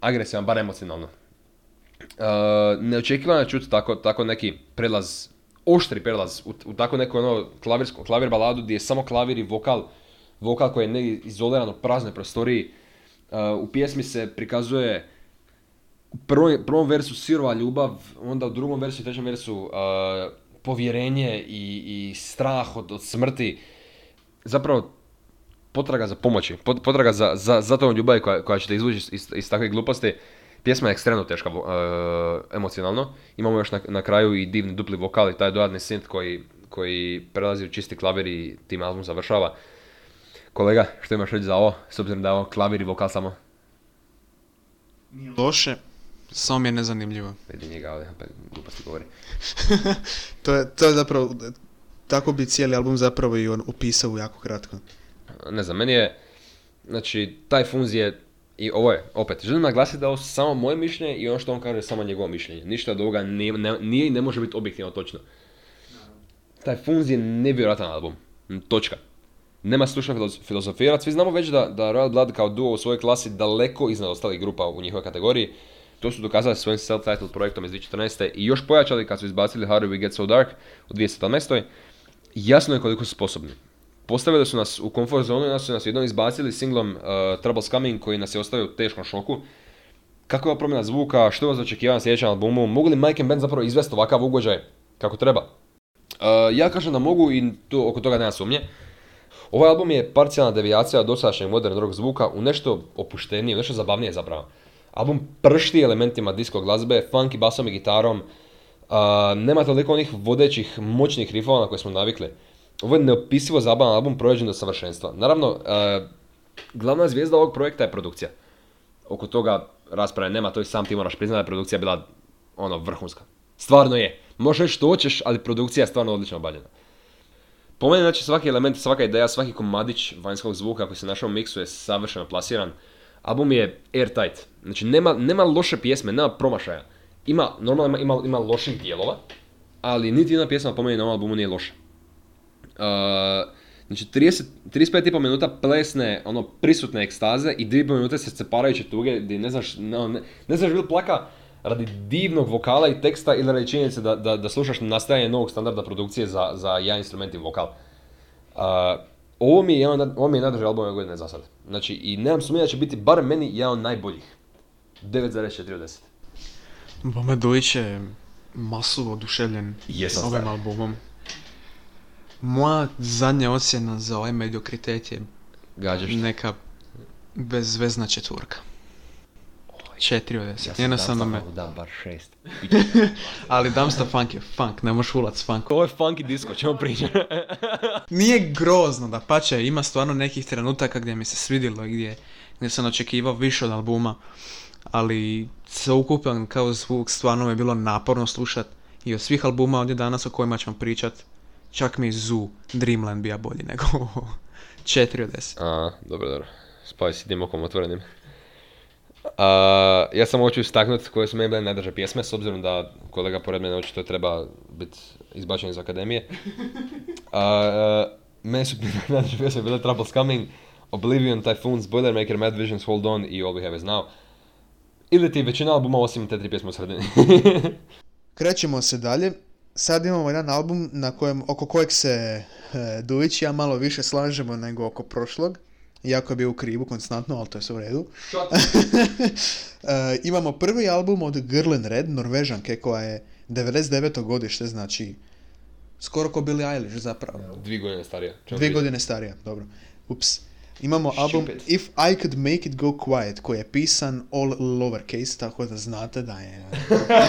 agresivan, bar emocionalno. Uh, neočekivano je čuti tako, tako neki prelaz, oštri prelaz u, u tako neku ono klavir baladu gdje je samo klavir i vokal, vokal koji je negdje izoliran u praznoj prostoriji. U pjesmi se prikazuje u prvom, prvom versu sirova ljubav, onda u drugom versu i trećem versu povjerenje i, i strah od, od smrti. Zapravo potraga za pomoći, pot- potraga za, za, za tom ljubavi koja, koja će te izvući iz, iz takve gluposti. Pjesma je ekstremno teška e, emocionalno. Imamo još na, na kraju i divni dupli vokal i taj dodatni synth koji, koji prelazi u čisti klavir i tim album završava. Kolega, što imaš reći za ovo, s obzirom da je ovo klavir i vokal samo? Loše, samo mi je nezanimljivo. Vidi njega ovdje, pa gluposti govori. To je, to je zapravo, tako bi cijeli album zapravo i on opisao u jako kratko. ne znam, meni je, znači, taj funz je I ovo je, opet, želim naglasiti da je ovo samo moje mišljenje i ono što on kaže je samo njegovo mišljenje. Ništa od ovoga nije, ne, nije i ne može biti objektivno točno. Taj Funz je nevjerojatan album. Točka. Nema slušna filozofirat. Svi znamo već da, da Royal Blood kao duo u svojoj klasi daleko iznad ostalih grupa u njihovoj kategoriji. To su dokazali svojim self-titled projektom iz 2014. i još pojačali kad su izbacili How We Get So Dark u 2017. Jasno je koliko su sposobni. Postavili su nas u comfort zonu i nas su nas jednom izbacili singlom uh, Trouble's Coming koji nas je ostavio u teškom šoku. Kakva je promjena zvuka, što vas očekivao na sljedećem albumu, mogu li Mike and Ben zapravo izvesti ovakav ugođaj kako treba? Uh, ja kažem da mogu i to, oko toga nema sumnje. Ovaj album je parcijalna devijacija dosadašnjeg modern rock zvuka u nešto opuštenije, u nešto zabavnije zapravo. Album pršti elementima disco glazbe, funky basom i gitarom, uh, nema toliko onih vodećih moćnih riffova na koje smo navikli. Ovo je neopisivo zabavan album prođen do savršenstva. Naravno, uh, glavna zvijezda ovog projekta je produkcija. Oko toga rasprave nema, to i sam ti moraš priznati da je produkcija bila ono vrhunska. Stvarno je. Možeš što hoćeš, ali produkcija je stvarno odlično obavljena. Po meni, znači, svaki element, svaka ideja, svaki komadić vanjskog zvuka koji se našao u miksu je savršeno plasiran. Album je airtight. Znači, nema, nema loše pjesme, nema promašaja. Ima, normalno ima, ima, loših dijelova, ali niti jedna pjesma po meni na ovom albumu nije loša. Uh, znači 30, 35,5 minuta plesne, ono, prisutne ekstaze i 2,5 minute se separajuće tuge gdje ne znaš, no, ne, ne znaš bil plaka radi divnog vokala i teksta ili radi činjenice da, da, da slušaš nastajanje novog standarda produkcije za, za jedan instrument i vokal. Uh, ovo mi je jedan, ovo mi je najdrži album ove godine za sad. Znači, i nemam sumnje da će biti bar meni jedan od najboljih. 9,4 od 10. Bome Dujić je masu oduševljen Jesam, ovim stari. albumom. Moja zadnja ocjena za ovaj mediokritet je Gađaš. neka bezvezna četvorka. Četiri od deset. Ja sam Jednostavno me... da bar šest. Ali Dumpster Funk je funk, ne možeš ulat s funk. Ovo je funky disco, ćemo pričati. Nije grozno, da pače, ima stvarno nekih trenutaka gdje mi se svidjelo i gdje, gdje sam očekivao više od albuma. Ali sveukupan kao zvuk stvarno mi je bilo naporno slušat. I od svih albuma ovdje danas o kojima ćemo pričat, čak mi Zoo, Dreamland bija bolji nego ovo. Četiri od deset. A, dobro, dobro. Spaj si tim okom otvorenim. A, ja sam hoću istaknuti koje su meni bile najdrže pjesme, s obzirom da kolega pored mene očito treba biti izbačen iz akademije. A, a, meni su najdrže pjesme bile Trouble's Coming, Oblivion, Typhoons, Boilermaker, Mad Visions, Hold On i All We Have Is Now. Ili ti većina albuma osim te tri pjesme u sredini. Krećemo se dalje. Sad imamo jedan album na kojem, oko kojeg se e, Dujić i ja malo više slažemo nego oko prošlog. Iako je bio u krivu konstantno, ali to je sve u redu. E, imamo prvi album od Girl in Red, Norvežanke, koja je 99. godište, znači skoro ko Billie Eilish zapravo. Dvi godine starija. Dvije pričati. godine starija, dobro. Ups. Imamo album. If I Could Make It Go Quiet, koji je pisan all lowercase, tako da znate da je...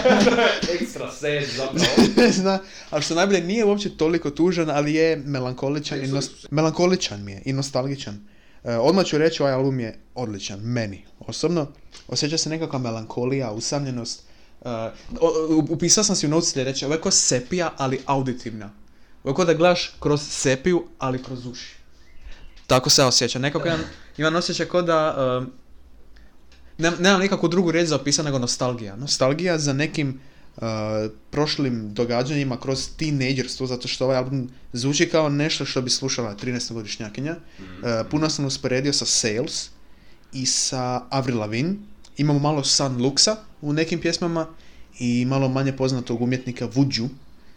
Ekstra sad zapravo. Zna, ali što najbolje nije uopće toliko tužan, ali je melankoličan, i melankoličan mi je i nostalgičan. E, odmah ću reći, ovaj album je odličan, meni osobno. Osjeća se nekakva melankolija, usamljenost. E, upisao sam si u notes sljedeće, ovo je ko sepija, ali auditivna. Ovo je ko da gledaš kroz sepiju, ali kroz uši. Tako se ja osjećam. Nekako imam, imam osjećaj kao da... e, nem- nemam nikakvu drugu riječ za opisati nego nostalgija. Nostalgija za nekim prošlim događanjima kroz teenagerstvo, zato što ovaj album zvuči kao nešto što bi slušala 13-godišnjakinja. Uh, puno sam usporedio sa Sales i sa Avril Lavigne. Imamo malo Sun Luxa u nekim pjesmama i malo manje poznatog umjetnika Vuđu.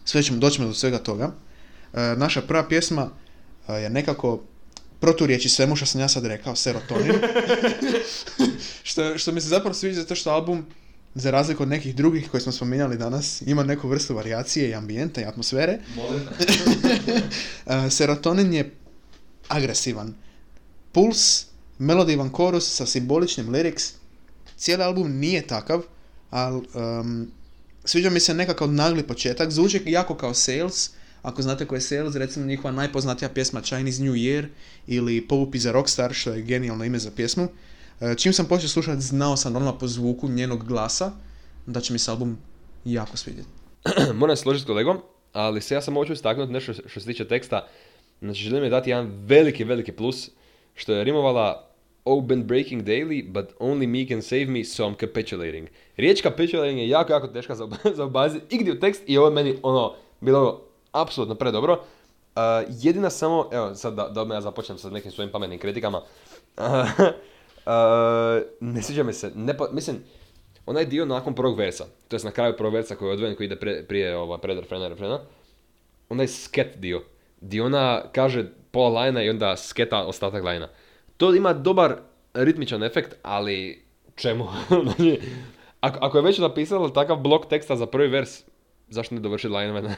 Sve ćemo, doćemo do svega toga. Uh, naša prva pjesma uh, je nekako proturječi svemu što sam ja sad rekao, serotonin. što, što mi se zapravo sviđa zato što album, za razliku od nekih drugih koje smo spominjali danas, ima neku vrstu varijacije i ambijenta i atmosfere. Uh, serotonin je agresivan. Puls, melodivan korus sa simboličnim lyrics. Cijeli album nije takav, ali um, sviđa mi se nekakav nagli početak. Zvuči jako kao Sales. Ako znate ko je Sales, recimo njihova najpoznatija pjesma Chinese New Year ili Povup iza Rockstar, što je genijalno ime za pjesmu. E, Čim sam počeo slušati, znao sam odmah po zvuku njenog glasa da će mi se album jako svidjeti. Moram se složiti s kolegom, ali se ja sam hoću istaknuti nešto što se tiče teksta. Znači, želim je dati jedan veliki, veliki plus, što je rimovala Oh, been breaking daily, but only me can save me, so I'm capitulating. Riječ capitulating je jako, jako teška za, za obaziti igdje u tekst i ovo je meni, ono, bilo apsolutno predobro. Uh, jedina samo, evo, sad da, da ja započnem sa nekim svojim pametnim kritikama. Ne sviđa mi se, ne, mislim, onaj dio nakon prvog versa, to jest na kraju prvog versa koji je odvojen, koji ide pre, prije ova, pred refrena, refrena, onaj sket dio, gdje ona kaže pola lajna i onda sketa ostatak lajna. To ima dobar ritmičan efekt, ali čemu? Znači, ako, ako je već napisala takav blok teksta za prvi vers, zašto ne dovršiti lajnove na,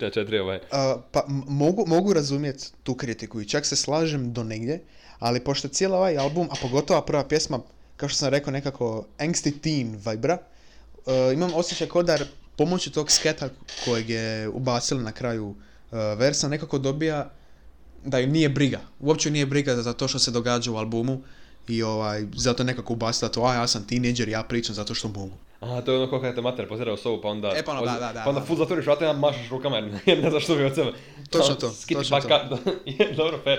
na četiri ovaj? A, pa mogu, mogu razumjeti tu kritiku i čak se slažem do negdje, ali pošto cijeli ovaj album, a pogotovo prva pjesma, kao što sam rekao, nekako angsty teen vibra, e, imam osjećaj kao da pomoću tog sketa kojeg je ubacili na kraju e, versa nekako dobija da ju nije briga. Uopće nije briga za to što se događa u albumu i ovaj, zato nekako ubacila to, a ja sam teenager, ja pričam zato što mogu. A, to je ono kao kada te mater pozira u sobu, pa onda... E, pa ono, da, da, da, Pa onda da. ful zatvoriš vrata i mašaš rukama jer ne- znaš što bi od sebe. Točno Ono, to, točno Je, Dobro, fair.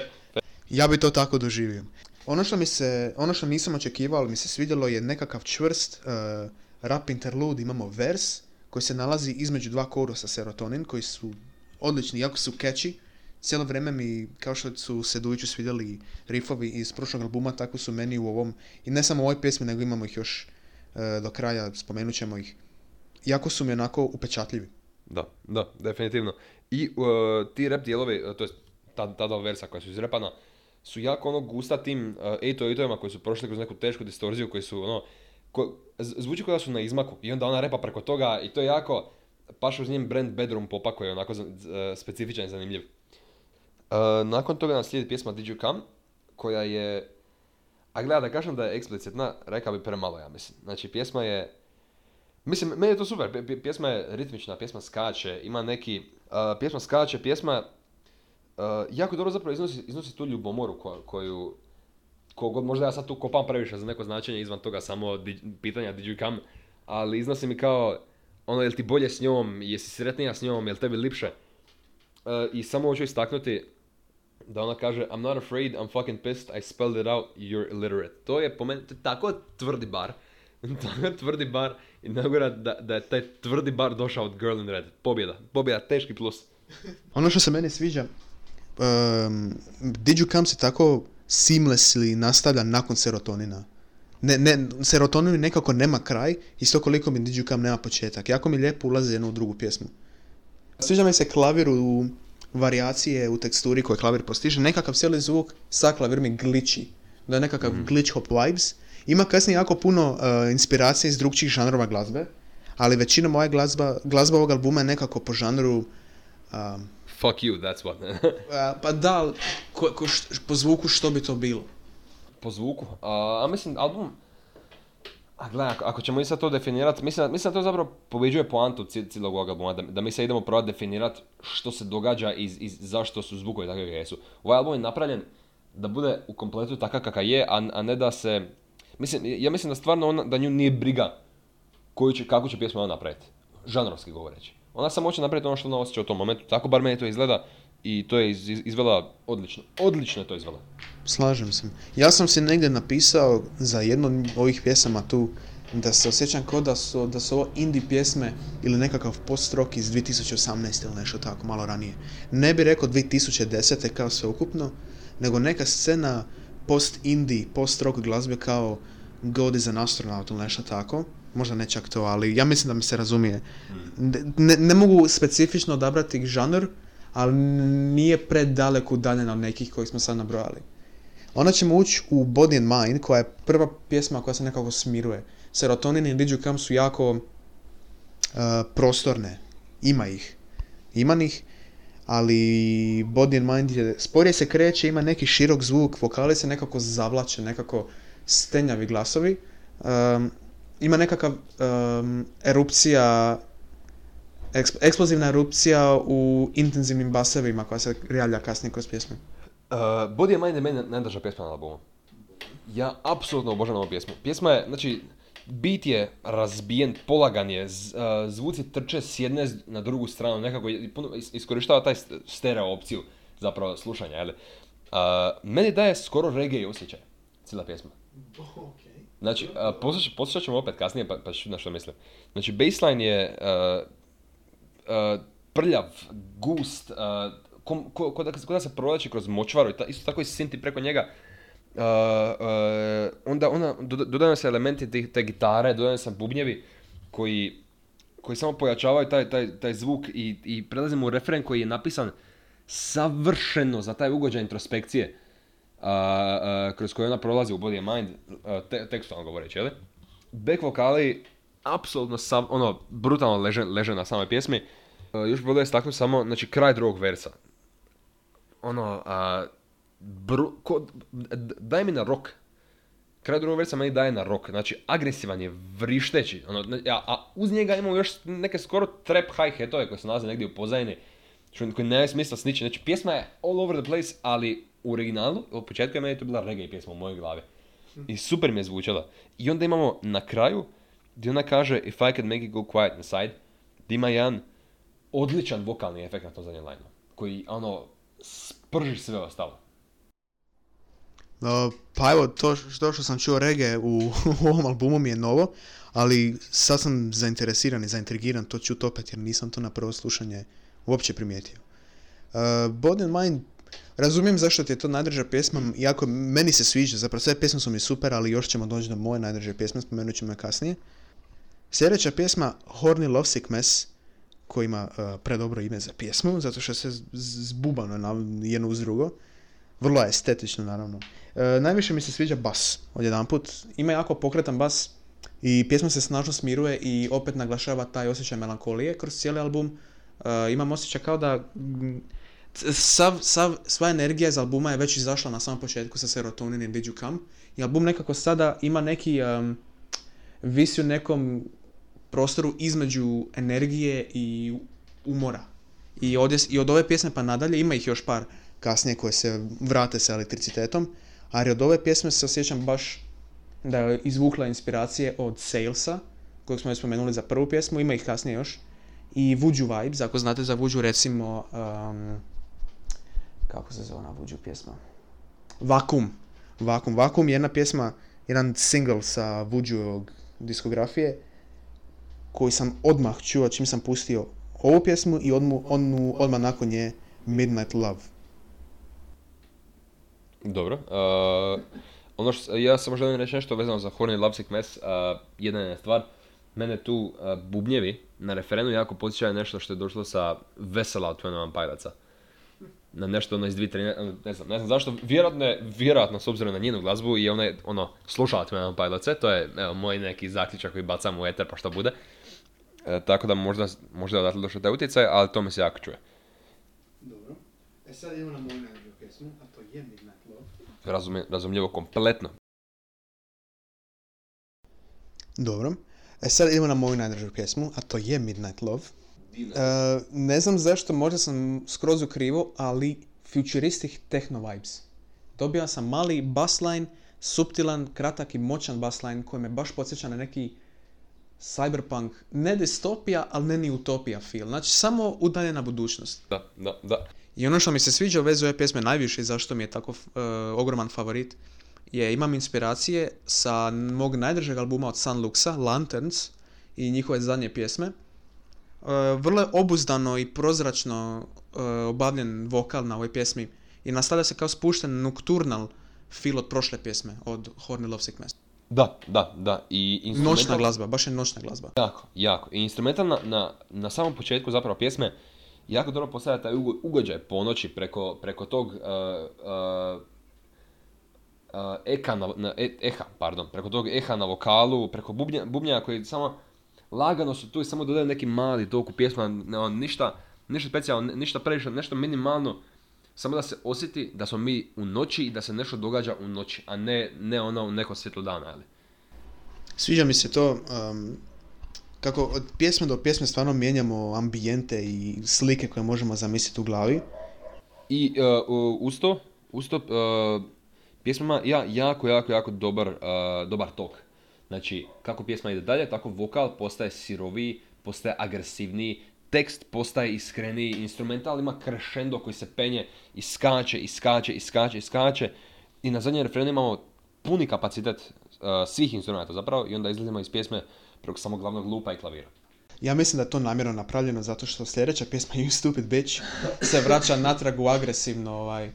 Ja bi to tako doživio. Ono što mi se, ono što nisam očekivao, ali mi se svidjelo je nekakav čvrst uh, rap interlude, imamo vers koji se nalazi između dva korusa serotonin koji su odlični, jako su catchy. Cijelo vrijeme mi, kao što su se Dujiću svidjeli riffovi iz prošlog albuma, tako su meni u ovom, i ne samo u ovoj pjesmi, nego imamo ih još uh, do kraja, spomenut ćemo ih. Jako su mi onako upečatljivi. Da, da, definitivno. I uh, ti rap dijelovi, to jest ta, ta dva versa koja su izrepana, su jako ono gusta tim uh, 808-ovima koji su prošli kroz neku tešku distorziju, koji su ono, ko, zvuči kao da su na izmaku i onda ona repa preko toga i to je jako, paša uz njim brand Bedroom popa koji je onako uh, specifičan i zanimljiv. Uh, nakon toga nam slijedi pjesma Did You Come, koja je, a gleda da kažem da je eksplicitna, rekao bi premalo ja mislim. Znači pjesma je, Mislim, meni je to super, pje- pje- pjesma je ritmična, pjesma skače, ima neki, pjesma skače, pjesma jako dobro zapravo iznosi, iznosi tu ljubomoru ko- koju, kogod možda ja sad tu kopam previše za neko značenje izvan toga samo di, pitanja did you come, ali iznosi mi kao, ono, jel ti bolje s njom, jesi sretnija s njom, jel tebi lipše? Uh, I samo hoću istaknuti da ona kaže I'm not afraid, I'm fucking pissed, I spelled it out, you're illiterate. To je po meni to je tako tvrdi bar, tako tvrdi bar i najgore da, da je taj tvrdi bar došao od Girl in Red. Pobjeda, pobjeda, teški plus. Ono što se meni sviđa, um, Did You Come se tako seamlessly nastavlja nakon serotonina. Ne, ne, serotonin nekako nema kraj, isto koliko mi Did You Come nema početak. Jako mi lijepo ulazi jedno u drugu pjesmu. Sviđa mi se klavir u varijacije u teksturi koje klavir postiže. Nekakav cijeli zvuk sa klavir mi gliči. Da je nekakav glitch hop vibes. Ima kasnije jako puno uh, inspiracije iz drugčijih žanrova glazbe, ali većina moja glazba, glazba ovog albuma je nekako po žanru um, Fuck you, that's what. pa da, ali ko, ko št- po zvuku što bi to bilo? po zvuku. A, a mislim, album... A gledaj, ako, ako ćemo i sad to definirati, mislim, mislim da to zapravo pobeđuje poantu ci- cijelog ovog albuma, da, da mi se idemo probati definirati što se događa i, i zašto su zvukovi takvi kakvi jesu. Ovaj album je napravljen da bude u kompletu takav kakav je, a, a ne da se... Mislim, ja mislim da stvarno ona, da nju nije briga koju će, kako će pjesmu ona napraviti. Žanrovski govoreći. Ona samo hoće napraviti ono što ona osjeća u tom momentu. Tako bar meni to izgleda i to je iz, iz- izvela odlično. Odlično je to izvela. Slažem se. Ja sam si negdje napisao za jednu od ovih pjesama tu da se osjećam kao da su, da su ovo indie pjesme ili nekakav post-rock iz 2018 ili nešto tako, malo ranije. Ne bi rekao 2010. kao sveukupno, nego neka scena post-indie, post-rock glazbe kao God is an astronaut ili nešto tako. Možda ne čak to, ali ja mislim da mi se razumije. Ne, ne mogu specifično odabrati žanr, ali nije predaleko udaljena od nekih kojih smo sad nabrojali. Onda ćemo ući u Body and Mind, koja je prva pjesma koja se nekako smiruje. Serotonin i Did You su jako uh, prostorne. Ima ih. Ima ih, ali Body and Mind je, sporije se kreće, ima neki širok zvuk, vokali se nekako zavlače, nekako stenjavi glasovi. Um, ima nekakav um, erupcija, eks- eksplozivna erupcija u intenzivnim basevima koja se javlja kasnije kroz pjesme. Uh, Body and Mind je meni najdraža pjesma na albumu. Ja apsolutno obožavam ovu pjesmu. Pjesma je, znači, beat je razbijen, polagan je, z- uh, zvuci trče s jedne na drugu stranu, nekako je- puno is- iskorištava taj st- stereo opciju zapravo slušanja, jel? Uh, meni daje skoro reggae osjećaj. cijela pjesma. Znači, poslušat ćemo opet kasnije pa, pa ću na što mislim. Znači, baseline je uh, uh, prljav, gust, uh, ko, ko, ko, da, ko se provlači kroz močvaru ta, isto tako i sinti preko njega. Onda, doda- dodaju se elementi te, te gitare, dodaju se bubnjevi koji, koji samo pojačavaju taj, taj, taj zvuk i, i prelazimo u refren koji je napisan savršeno za taj ugođaj introspekcije a, kroz koje ona prolazi u Body and Mind, te, tekstualno govoreći, jel? Back vokali, apsolutno sav, ono, brutalno leže, leže na samoj pjesmi. A, još volio istaknuti samo, znači, kraj drugog versa. Ono, a, bru, ko, daj mi na rok. Kraj drugog versa meni daje na rok, znači agresivan je, vrišteći, ono, a, a uz njega imamo još neke skoro trap hi-hatove koje se nalaze negdje u pozadini, što koji nema smisla snići, znači pjesma je all over the place, ali u originalu, od početka je meni to bila reggae pjesma u mojoj glavi. I super mi je zvučala. I onda imamo na kraju, gdje ona kaže if I could make it go quiet inside, gdje ima jedan odličan vokalni efekt na tom zadnjem lineu, koji ono sprži sve ostalo. Uh, pa evo, to što, što sam čuo reggae u, u ovom albumu mi je novo, ali sad sam zainteresiran i zaintrigiran to čut opet jer nisam to na prvo slušanje uopće primijetio. Uh, Body and Mind, razumijem zašto ti je to najdraža pjesma, iako meni se sviđa, zapravo sve pjesme su mi super, ali još ćemo doći do moje najdraže pjesme, spomenut ćemo je kasnije. Sljedeća pjesma, Horny Lovesick Mess, koji ima uh, predobro ime za pjesmu, zato što se zbubano na jedno uz drugo. Vrlo je estetično, naravno. E, najviše mi se sviđa bas, odjedanput. Ima jako pokretan bas i pjesma se snažno smiruje i opet naglašava taj osjećaj melankolije kroz cijeli album. E, imam osjećaj kao da mm, sav, sav, sva energija iz albuma je već izašla na samom početku sa Serotonin i Did You Come. I album nekako sada ima neki, um, visi u nekom prostoru između energije i umora. I, ovdje, I od ove pjesme pa nadalje, ima ih još par kasnije koje se vrate sa elektricitetom, ali od ove pjesme se osjećam baš da je izvukla inspiracije od Salesa, kojeg smo već spomenuli za prvu pjesmu, ima ih kasnije još, i Vuđu Vibes, ako znate za Vuđu recimo, um, kako se zove ona Vuđu pjesma? Vakum. Vakum. Vakum je jedna pjesma, jedan single sa Vuđujog diskografije, koji sam odmah čuo čim sam pustio ovu pjesmu i odmu, onu, odmah nakon nje Midnight Love. Dobro. Uh, ono što, ja samo želim reći nešto vezano za Horny Lovesick Mess. Uh, jedna je stvar. Mene tu uh, bubnjevi na referenu jako podsjećaju nešto što je došlo sa Vesela od Twenty One Pilotsa. Na nešto ono iz 2013, ne znam, ne znam zašto, vjerojatno, je- vjerojatno s obzirom na njenu glazbu i ona je, ono, slušala Twenty One Pilotse, to je evo, moj neki zaključak koji bacam u eter pa što bude. E, tako da možda, možda je odatle došao taj utjecaj, ali to mi se jako čuje. Dobro. E sad idemo na moju najbolju pjesmu, a to je Midnight Love. Razumljivo kompletno. Dobro. E sad idemo na moju najdražu pjesmu, a to je Midnight Love. E, ne znam zašto, možda sam skroz u krivo, ali futuristic techno vibes. Dobio sam mali bassline, suptilan, kratak i moćan bassline koji me baš podsjeća na neki cyberpunk, ne distopija, ali ne ni utopija feel. Znači, samo udaljena budućnost. Da, da, da. I ono što mi se sviđa u vezi ove pjesme najviše i zašto mi je tako e, ogroman favorit je imam inspiracije sa mog najdržeg albuma od Sun Luxa, Lanterns i njihove zadnje pjesme. E, vrlo je obuzdano i prozračno e, obavljen vokal na ovoj pjesmi i nastavlja se kao spušten nocturnal feel od prošle pjesme, od Horny Lovesick Mess. Da, da, da. I instrumental- Noćna glazba, baš je noćna glazba. Jako, jako. I instrumental na, na, na samom početku zapravo pjesme jako dobro postavlja taj ugo- ugođaj ponoći preko, preko tog uh, uh, eka na, na- e- eha, pardon, preko tog eha na vokalu, preko bubnja, bubnjaka koji samo lagano su tu i samo dodaju neki mali tok u pjesmu, ne, ono, ništa, ništa specijalno, ništa previše, nešto minimalno, samo da se osjeti da smo mi u noći i da se nešto događa u noći, a ne, ne ono u neko svjetlo dana, ali. Sviđa mi se to um, kako od pjesme do pjesme stvarno mijenjamo ambijente i slike koje možemo zamisliti u glavi. I uh, uz to, uz to uh, pjesma ima ja, jako, jako, jako dobar, uh, dobar tok. Znači, kako pjesma ide dalje, tako vokal postaje siroviji, postaje agresivniji, tekst postaje iskreniji, instrumental ima crescendo koji se penje i skače, i skače, i skače, i skače. I na zadnjem refrenu imamo puni kapacitet uh, svih instrumenta zapravo i onda izlazimo iz pjesme preko samog glavnog lupa i klavira. Ja mislim da je to namjerno napravljeno zato što sljedeća pjesma You Stupid Bitch se vraća natrag u agresivno ovaj,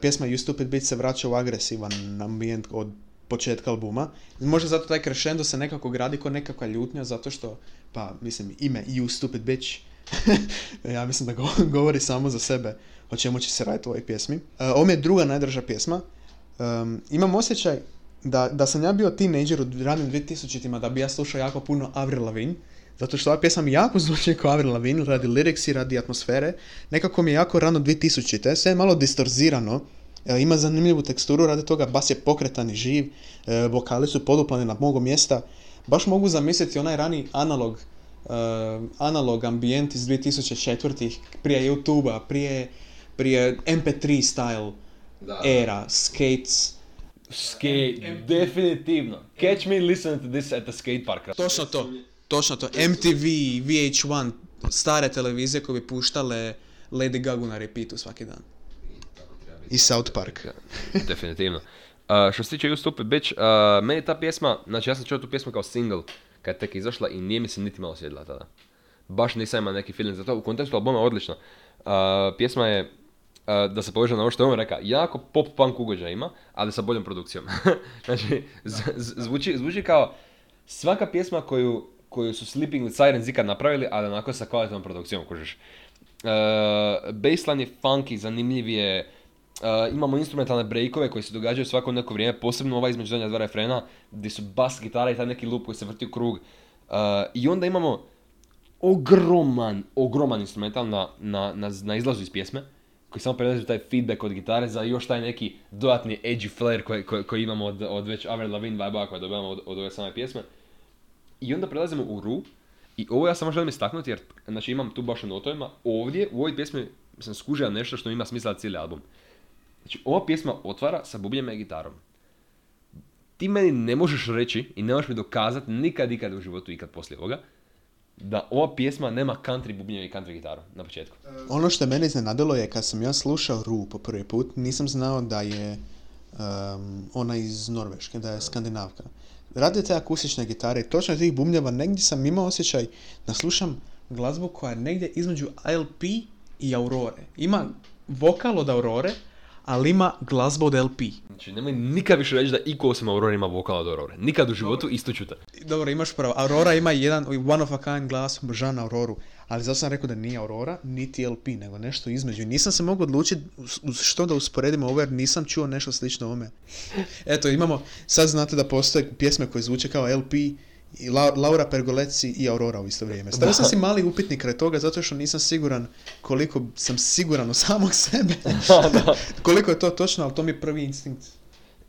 pjesma You Stupid Bitch se vraća u agresivan ambijent od početka albuma. Možda zato taj crescendo se nekako gradi kao nekakva ljutnja zato što, pa mislim, ime You Stupid Bitch ja mislim da go- govori samo za sebe o čemu će se raditi u ovoj pjesmi. E, ovo mi je druga najdraža pjesma. Um, imam osjećaj da, da sam ja bio teenager u ranim 2000-tima da bi ja slušao jako puno Avril Lavigne, zato što ova pjesma mi jako zvuči kao Avril Lavigne, radi liriksi, radi atmosfere. Nekako mi je jako rano 2000-te, sve je malo distorzirano, e, ima zanimljivu teksturu, radi toga bas je pokretan i živ, e, vokali su poduplani na mnogo mjesta. Baš mogu zamisliti onaj rani analog, e, analog ambijent iz 2004-ih, prije YouTube-a, prije, prije MP3 style Da. era, skates, Skate, definitivno. Catch me listening to this at the skate park. Točno to. Točno to. MTV, VH1, stare televizije koje bi puštale Lady Gaga na repeatu svaki dan. I South Park. Definitivno. Uh, što se tiče You Stupid Bitch, uh, meni ta pjesma, znači ja sam čuo tu pjesmu kao single kad je tek izašla i nije mi se niti malo sjedila tada. Baš nisam imao neki feeling za to. U kontekstu albuma je odlična. Uh, pjesma je, uh, da se poveže na ovo što je on rekao, jako pop punk ugođaj ima, ali sa boljom produkcijom. znači, z- z- zvuči, zvuči kao svaka pjesma koju, koju su Sleeping with Sirens ikad napravili, ali onako sa kvalitetnom produkcijom, kužiš. Uh, baseline je funky, zanimljiv je, uh, imamo instrumentalne breakove koji se događaju svako neko vrijeme, posebno ova između zadnja dva refrena, gdje su bas gitara i taj neki loop koji se vrti u krug. Uh, I onda imamo ogroman, ogroman instrumental na, na, na, na izlazu iz pjesme, koji samo prelazi taj feedback od gitare za još taj neki dodatni edgy flair koji, koji, imamo od, od već Avril Lavigne vibe koje dobivamo od, od ove same pjesme. I onda prelazimo u Ru. I ovo ja samo želim istaknuti jer znači, imam tu baš u notovima. Ovdje u ovoj pjesmi sam skužio nešto što ima smisla cijeli album. Znači ova pjesma otvara sa bubljem i gitarom. Ti meni ne možeš reći i ne možeš mi dokazati nikad ikad u životu ikad poslije ovoga da ova pjesma nema country bubnjeva i country gitaru na početku. Ono što mene iznenadilo je kad sam ja slušao Ru po prvi put, nisam znao da je um, ona iz Norveške, da je skandinavka. Radi te akustične gitare i točno tih bumljeva, negdje sam imao osjećaj da slušam glazbu koja je negdje između LP i Aurore. Ima vokal od Aurore, ali ima glazbu od LP. Znači nemoj nikad više reći da iko osim Aurora ima vokal od Aurore. Nikad u životu isto čuta. Dobro, imaš pravo. Aurora ima jedan one of a kind glas, obožavam Auroru. Ali zato sam rekao da nije Aurora, niti LP, nego nešto između. Nisam se mogao odlučiti što da usporedimo ovo, jer nisam čuo nešto slično ovome. Eto, imamo, sad znate da postoje pjesme koje zvuče kao LP, i La- Laura Pergoleci i Aurora u isto vrijeme. Stavio sam si mali upitnik kraj toga zato što nisam siguran koliko sam siguran u samog sebe. koliko je to točno, ali to mi je prvi instinkt.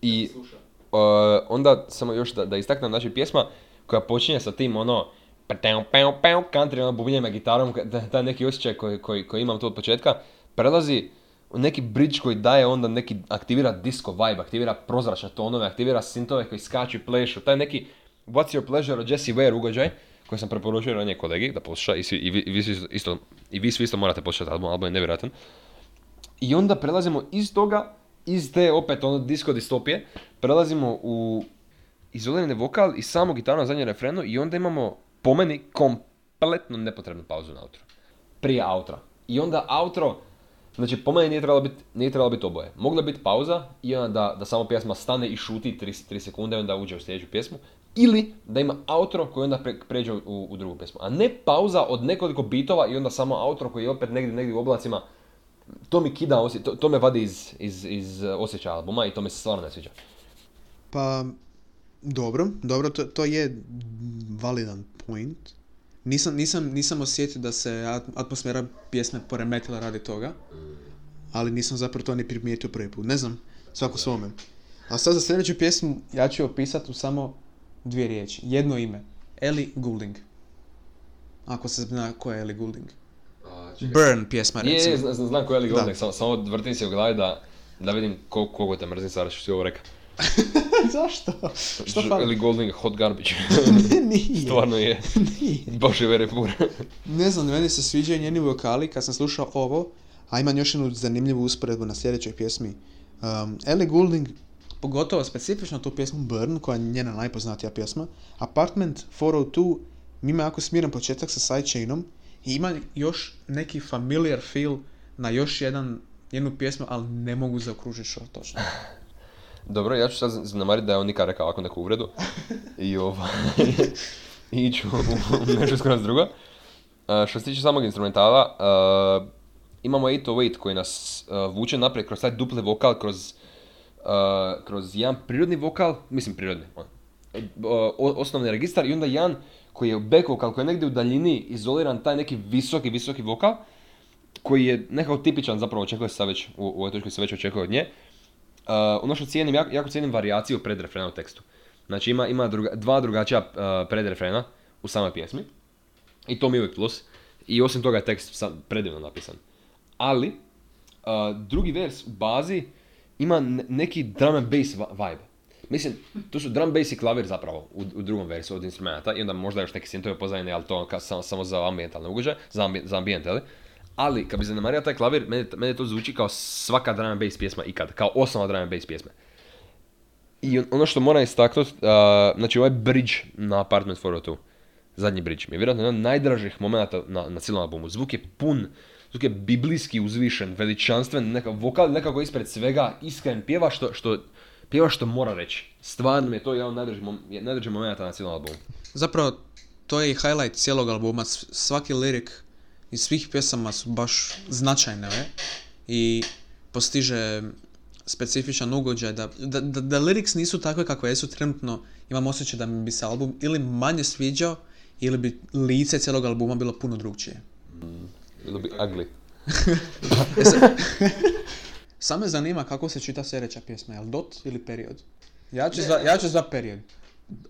I uh, onda samo još da, da istaknem, znači pjesma koja počinje sa tim ono country, ono bubnjima gitarom, taj neki osjećaj koji, koji, koji imam tu od početka, prelazi u neki bridge koji daje onda neki, aktivira disco vibe, aktivira prozračne tonove, aktivira sintove koji skaču i plešu, taj neki What's Your Pleasure od Jesse Ware ugođaj, koji sam preporučio ranije kolegi da posluša i, svi, i, vi, i vi svi isto, i vi svi isto morate poslušati album, album je nevjerojatan. I onda prelazimo iz toga, iz te opet ono disco distopije, prelazimo u izolirani vokal i samo gitaru na zadnjem refrenu i onda imamo po meni kompletno nepotrebnu pauzu na outro. Prije outra. I onda outro, znači po meni nije trebalo biti, nije trebalo biti oboje. Mogla biti pauza i onda da, da samo pjesma stane i šuti 3, 3 sekunde i onda uđe u sljedeću pjesmu. Ili da ima outro koji onda pre, pređe u, drugu pjesmu. A ne pauza od nekoliko bitova i onda samo outro koji je opet negdje, negdje u oblacima. To mi kida, to, to me vadi iz, iz, iz osjećaja albuma i to me se stvarno ne sviđa. Pa, dobro, dobro, to, to je validan point. Nisam, nisam, nisam osjetio da se at- atmosfera pjesme poremetila radi toga, ali nisam zapravo to ni primijetio prvi put. Ne znam, svako svome. A sad za sljedeću pjesmu ja ću je opisati u samo dvije riječi. Jedno ime. Ellie Goulding. Ako se zna ko je Ellie Goulding. Burn pjesma, Je, recimo. je, znam, znam, znam ko je Ellie. Goulding, samo, samo vrtim se u glavi da, da vidim ko, kogo te mrzim sada što si ovo rekao. Zašto? Što fali? Ellie Goulding, hot garbage. Nije. Stvarno je. Nije. Je very poor. Ne znam, meni se sviđaju njeni vokali kad sam slušao ovo, a imam još jednu zanimljivu usporedbu na sljedećoj pjesmi. Um, Ellie Goulding pogotovo specifično tu pjesmu Burn, koja je njena najpoznatija pjesma. Apartment 402 ima jako smiren početak sa sidechainom i ima još neki familiar feel na još jedan, jednu pjesmu, ali ne mogu zaokružiti što točno. Dobro, ja ću sad zanemariti da je on nikad rekao ovako neku uvredu. I ovaj... I iću u, nešto skoro drugo. Uh, što se tiče samog instrumentala, uh, imamo 808 koji nas uh, vuče naprijed kroz taj dupli vokal, kroz, kroz jedan prirodni vokal, mislim prirodni, on, uh, osnovni registar i onda jedan koji je back vokal, koji je negdje u daljini izoliran, taj neki visoki, visoki vokal, koji je nekako tipičan zapravo očekuje se već, u, u ovoj točki se već očekuje od nje. Uh, ono što cijenim, jako, jako cijenim variaciju predrefrena u tekstu. Znači ima, ima druga, dva drugačija uh, predrefrena u samoj pjesmi. I to mi je uvijek plus. I osim toga je tekst sam predivno napisan. Ali, uh, drugi vers u bazi ima neki drum and bass vibe. Mislim, tu su drum bass i klavir zapravo u, u drugom versu od instrumenta i onda možda još neki sintovi pozadine, ali to ka, samo, samo za ambientalne ugođaje, za, ambi, za ambijent, ali? Ali, kad bi zanemario taj klavir, meni, to zvuči kao svaka drum and bass pjesma ikad, kao osnova drum and bass pjesme. I ono što moram istaknuti, znači ovaj bridge na Apartment 402, zadnji bridge, mi je vjerojatno jedan od najdražih momenta na, na cijelom albumu. Zvuk je pun, zvuk je biblijski uzvišen, veličanstven, neka, vokal nekako ispred svega, iskren, pjeva što, što, pjeva što mora reći. Stvarno mi je to jedan od najdražih, najdražih momenta na cijelom albumu. Zapravo, to je i highlight cijelog albuma, svaki lirik iz svih pjesama su baš značajne, ne? i postiže specifičan ugođaj, da, da, da, da lyrics nisu takve kakve jesu trenutno, imam osjećaj da mi bi se album ili manje sviđao, ili bi lice cijelog albuma bilo puno drugčije. Mm, bilo bi ugly. Samo me zanima kako se čita sljedeća pjesma, je li dot ili period? Ja ću, za, ja ću za period.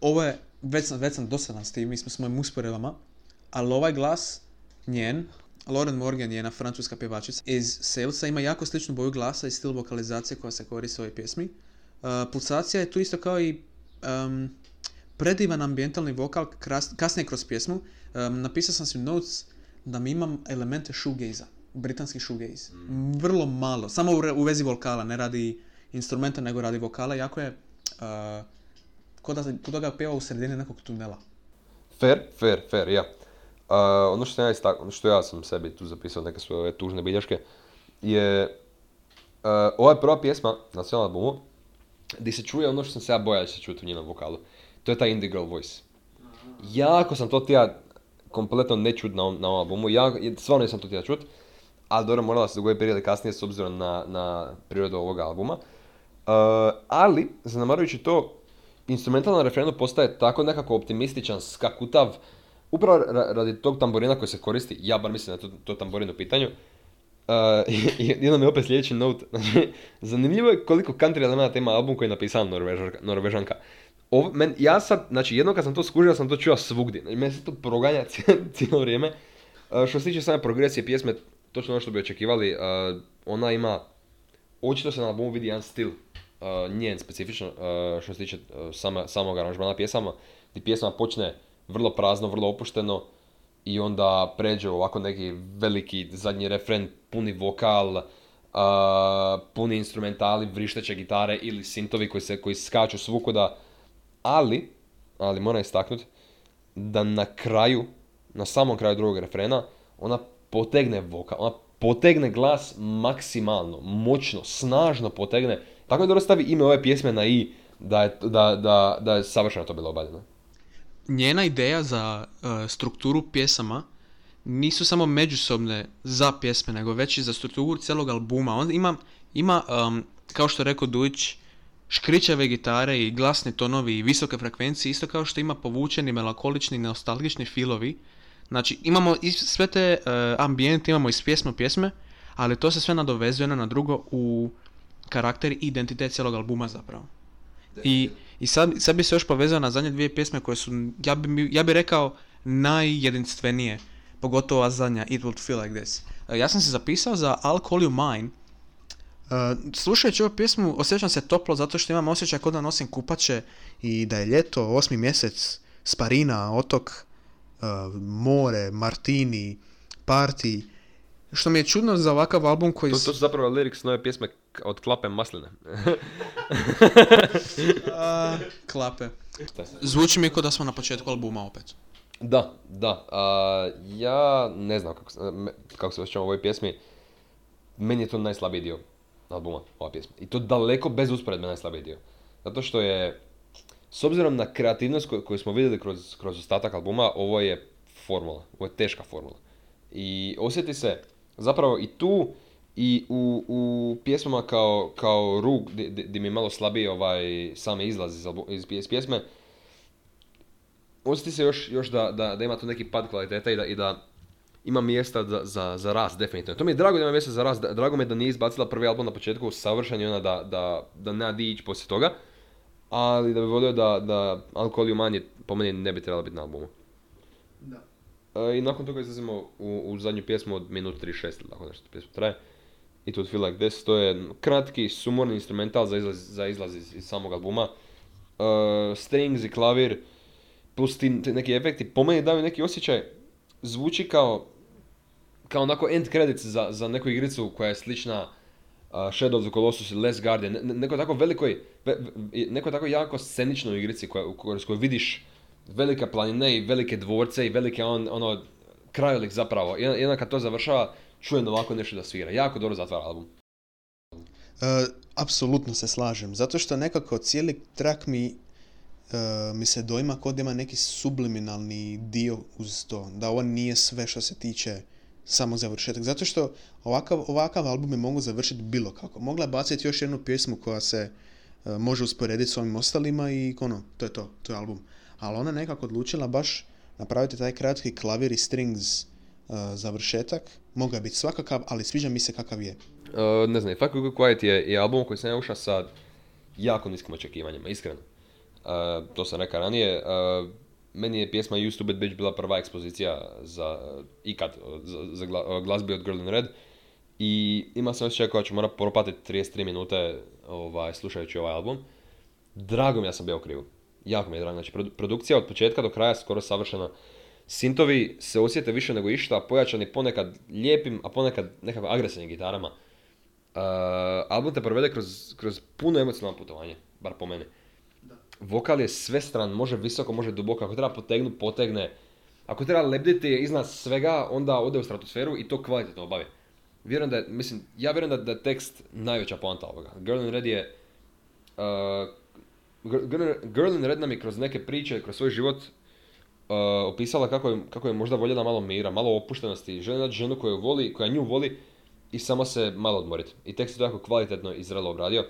Ovo je, već sam, već sam dosadan s tim, mi smo s mojim usporedbama, ali ovaj glas, njen, Lauren Morgan je jedna francuska pjevačica iz Salesa, ima jako sličnu boju glasa i stil vokalizacije koja se koristi u ovoj pjesmi. Uh, pulsacija je tu isto kao i um, predivan ambientalni vokal kasnije kroz pjesmu. Um, napisao sam si notes da mi imam elemente shoegaze britanski shoegaze. Mm. Vrlo malo, samo u, u vezi vokala, ne radi instrumenta nego radi vokala, jako je uh, kod da, kod da ga pjeva u sredini nekog tunela. Fair, fair, fair, ja. Uh, ono što ja, istak, ono što ja sam sebi tu zapisao neke svoje tužne bilješke je uh, ova je prva pjesma na cijelom albumu gdje se čuje ono što sam se ja bojao da se čuti u njenom vokalu. To je taj indie girl voice. Jako sam to tija kompletno ne čut na, na ovom albumu, ja, stvarno nisam to tija čut, ali dobro morala se dogodi perioda kasnije s obzirom na, na prirodu ovog albuma. Uh, ali, zanemarujući to, instrumentalna referendum postaje tako nekako optimističan, skakutav, upravo radi tog tamborina koji se koristi, ja bar mislim je to, to tamborin u pitanju, Uh, jedan mi je opet sljedeći note. Znači, zanimljivo je koliko country elementa ima album koji je napisan norvežanka. norvežanka. Ov, men, ja sad, znači jednom kad sam to skužio, sam to čuo svugdje. Znači, meni se to proganja cijelo vrijeme. Uh, što se tiče same progresije pjesme, točno ono što bi očekivali, uh, ona ima, očito se na albumu vidi jedan stil, uh, njen specifično, što se tiče sama, samog aranžmana pjesama, gdje pjesma počne vrlo prazno, vrlo opušteno i onda pređe ovako neki veliki zadnji refren, puni vokal, uh, puni instrumentali, vrišteće gitare ili sintovi koji, se, koji skaču svukuda, ali, ali moram istaknuti, da na kraju, na samom kraju drugog refrena, ona potegne vokal, ona potegne glas maksimalno, moćno, snažno potegne. Tako je dobro stavi ime ove pjesme na i, da je, da, da, da je savršeno to bilo obavljeno njena ideja za uh, strukturu pjesama nisu samo međusobne za pjesme, nego već i za strukturu cijelog albuma. On ima, ima um, kao što je rekao Dujić, škrićave gitare i glasni tonovi i visoke frekvencije, isto kao što ima povučeni, melankolični, nostalgični filovi. Znači, imamo sve te uh, ambijente, imamo iz pjesme u pjesme, ali to se sve nadovezuje na drugo u karakter i identitet cijelog albuma zapravo. I i sad, sad bi se još povezao na zadnje dvije pjesme koje su, ja bi, ja bi rekao, najjedinstvenije. Pogotovo ova zadnja, It Would Feel Like This. Uh, ja sam se zapisao za I'll Call You Mine. Uh, slušajući ovu pjesmu osjećam se toplo zato što imam osjećaj kod da nosim kupače i da je ljeto, osmi mjesec, sparina, otok, uh, more, martini, party Što mi je čudno za ovakav album koji... To, to su zapravo lyrics nove pjesme od Klape Masline. A, klape. Zvuči mi kao da smo na početku albuma opet. Da, da. A, ja ne znam kako, kako se osjećam u ovoj pjesmi. Meni je to najslabiji dio albuma, ova pjesma. I to daleko bez usporedbe najslabiji dio. Zato što je, s obzirom na kreativnost koju, koju smo vidjeli kroz, kroz ostatak albuma, ovo je formula. Ovo je teška formula. I osjeti se zapravo i tu i u, u pjesmama kao, kao Rug, di mi je malo slabiji ovaj sami izlaz iz, iz, iz pjesme, osjeti se još, još da, da, da ima tu neki pad kvaliteta i da, i da ima mjesta za, za, za rast, definitivno. To mi je drago da ima mjesta za rast, drago mi je da nije izbacila prvi album na početku savršen i ona da, da, da nema di ići poslije toga, ali da bi volio da, da Alkohol i manje po meni ne bi trebala biti na albumu. E, I nakon toga izlazimo u, u zadnju pjesmu od minut 36 ili tako nešto pjesma traje. It would feel like this, to je kratki, sumorni instrumental za izlaz, za izlaz iz, iz samog albuma. E, strings i klavir, plus ti, neki efekti, po meni daju neki osjećaj, zvuči kao, kao onako end credits za, za neku igricu koja je slična uh, Shadow of the Colossus ili Last Guardian, ne, ne- neko tako velikoj, ve- ve- neko tako jako sceničnoj igrici koja, u kojoj vidiš velike planine i velike dvorce i velike on, ono, krajolik zapravo. I onda kad to završava, čujem ovako nešto da svira. Jako dobro zatvara album. E, apsolutno se slažem, zato što nekako cijeli track mi, e, mi se dojma kod ima neki subliminalni dio uz to, da ovo nije sve što se tiče samo završetak, zato što ovakav, ovakav album je mogu završiti bilo kako. Mogla je baciti još jednu pjesmu koja se e, može usporediti s ovim ostalima i ono, to je to, to je album. Ali ona nekako odlučila baš napraviti taj kratki klavir i strings e, završetak. Mogao je biti svakakav, ali sviđa mi se kakav je. Uh, ne znam, Fuck Good Quiet je, album koji sam ja ušao sa jako niskim očekivanjima, iskreno. Uh, to sam rekao ranije. Meni je pjesma You Stupid Bitch bila prva ekspozicija za ikad, za, za gla- glazbi od Girl in Red. I imao sam osjećaj kao ću morat propatiti 33 minute ovaj, slušajući ovaj album. Drago mi je da sam bio krivu. Jako mi je drago. Znači, produ- produkcija od početka do kraja skoro savršena. Sintovi se osjete više nego išta, pojačani ponekad lijepim, a ponekad nekakvim agresivnim gitarama. Uh, album te provede kroz, kroz puno emocionalno putovanje, bar po meni. Vokal je svestran, može visoko, može duboko, ako treba potegnu, potegne. Ako treba lebditi iznad svega, onda ode u stratosferu i to kvalitetno obavi. Vjerujem da je, mislim, ja vjerujem da, da je tekst najveća poanta ovoga. Girl in Red je... uh, Gr- Girl- Girl in Red nam je kroz neke priče, kroz svoj život uh, opisala kako je, kako je možda voljela malo mira, malo opuštenosti, želi naći ženu koju voli, koja nju voli i samo se malo odmoriti. I tekst je to jako kvalitetno i zrelo obradio.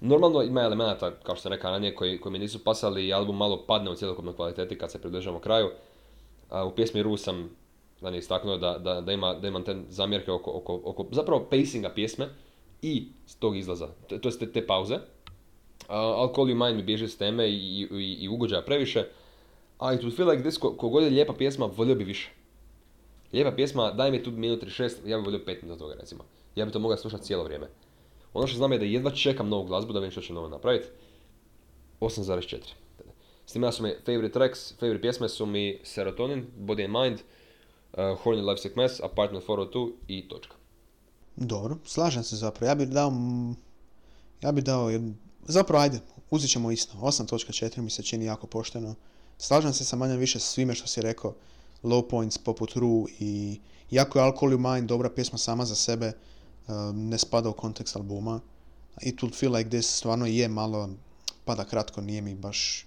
Normalno ima elemenata, kao što sam rekao ranije, koji, koji mi nisu pasali i album malo padne u cjelokupnoj kvaliteti kad se približamo kraju. A, u pjesmi Ru sam ranije istaknuo da, da, da, ima, da imam te zamjerke oko, oko, oko zapravo pacinga pjesme i tog izlaza, to, to te, te pauze. Alcohol You Mind mi bježi s teme i, i, i ugođaja previše. It Would Feel Like This, ko, kogod je lijepa pjesma, volio bi više. Lijepa pjesma, daj mi tu minut 36, ja bih volio 5 minuta toga recimo. Ja bi to mogao slušati cijelo vrijeme. Ono što znam je da jedva čekam novu glazbu da vidim što će novo napraviti. 8,4. S tim ja su mi favorite tracks, favorite pjesme su mi Serotonin, Body and Mind, uh, Horny Life Sick Mess, Apartment 402 i točka. Dobro, slažem se zapravo. Ja bih dao, ja bih dao, jednu- zapravo ajde, uzet ćemo isto. 8.4 mi se čini jako pošteno. Slažem se sa manje više svime što si rekao. Low points poput Ru i jako je Alcohol Mind dobra pjesma sama za sebe, um, ne spada u kontekst albuma. It Would Feel Like This stvarno je malo, pada kratko, nije mi baš...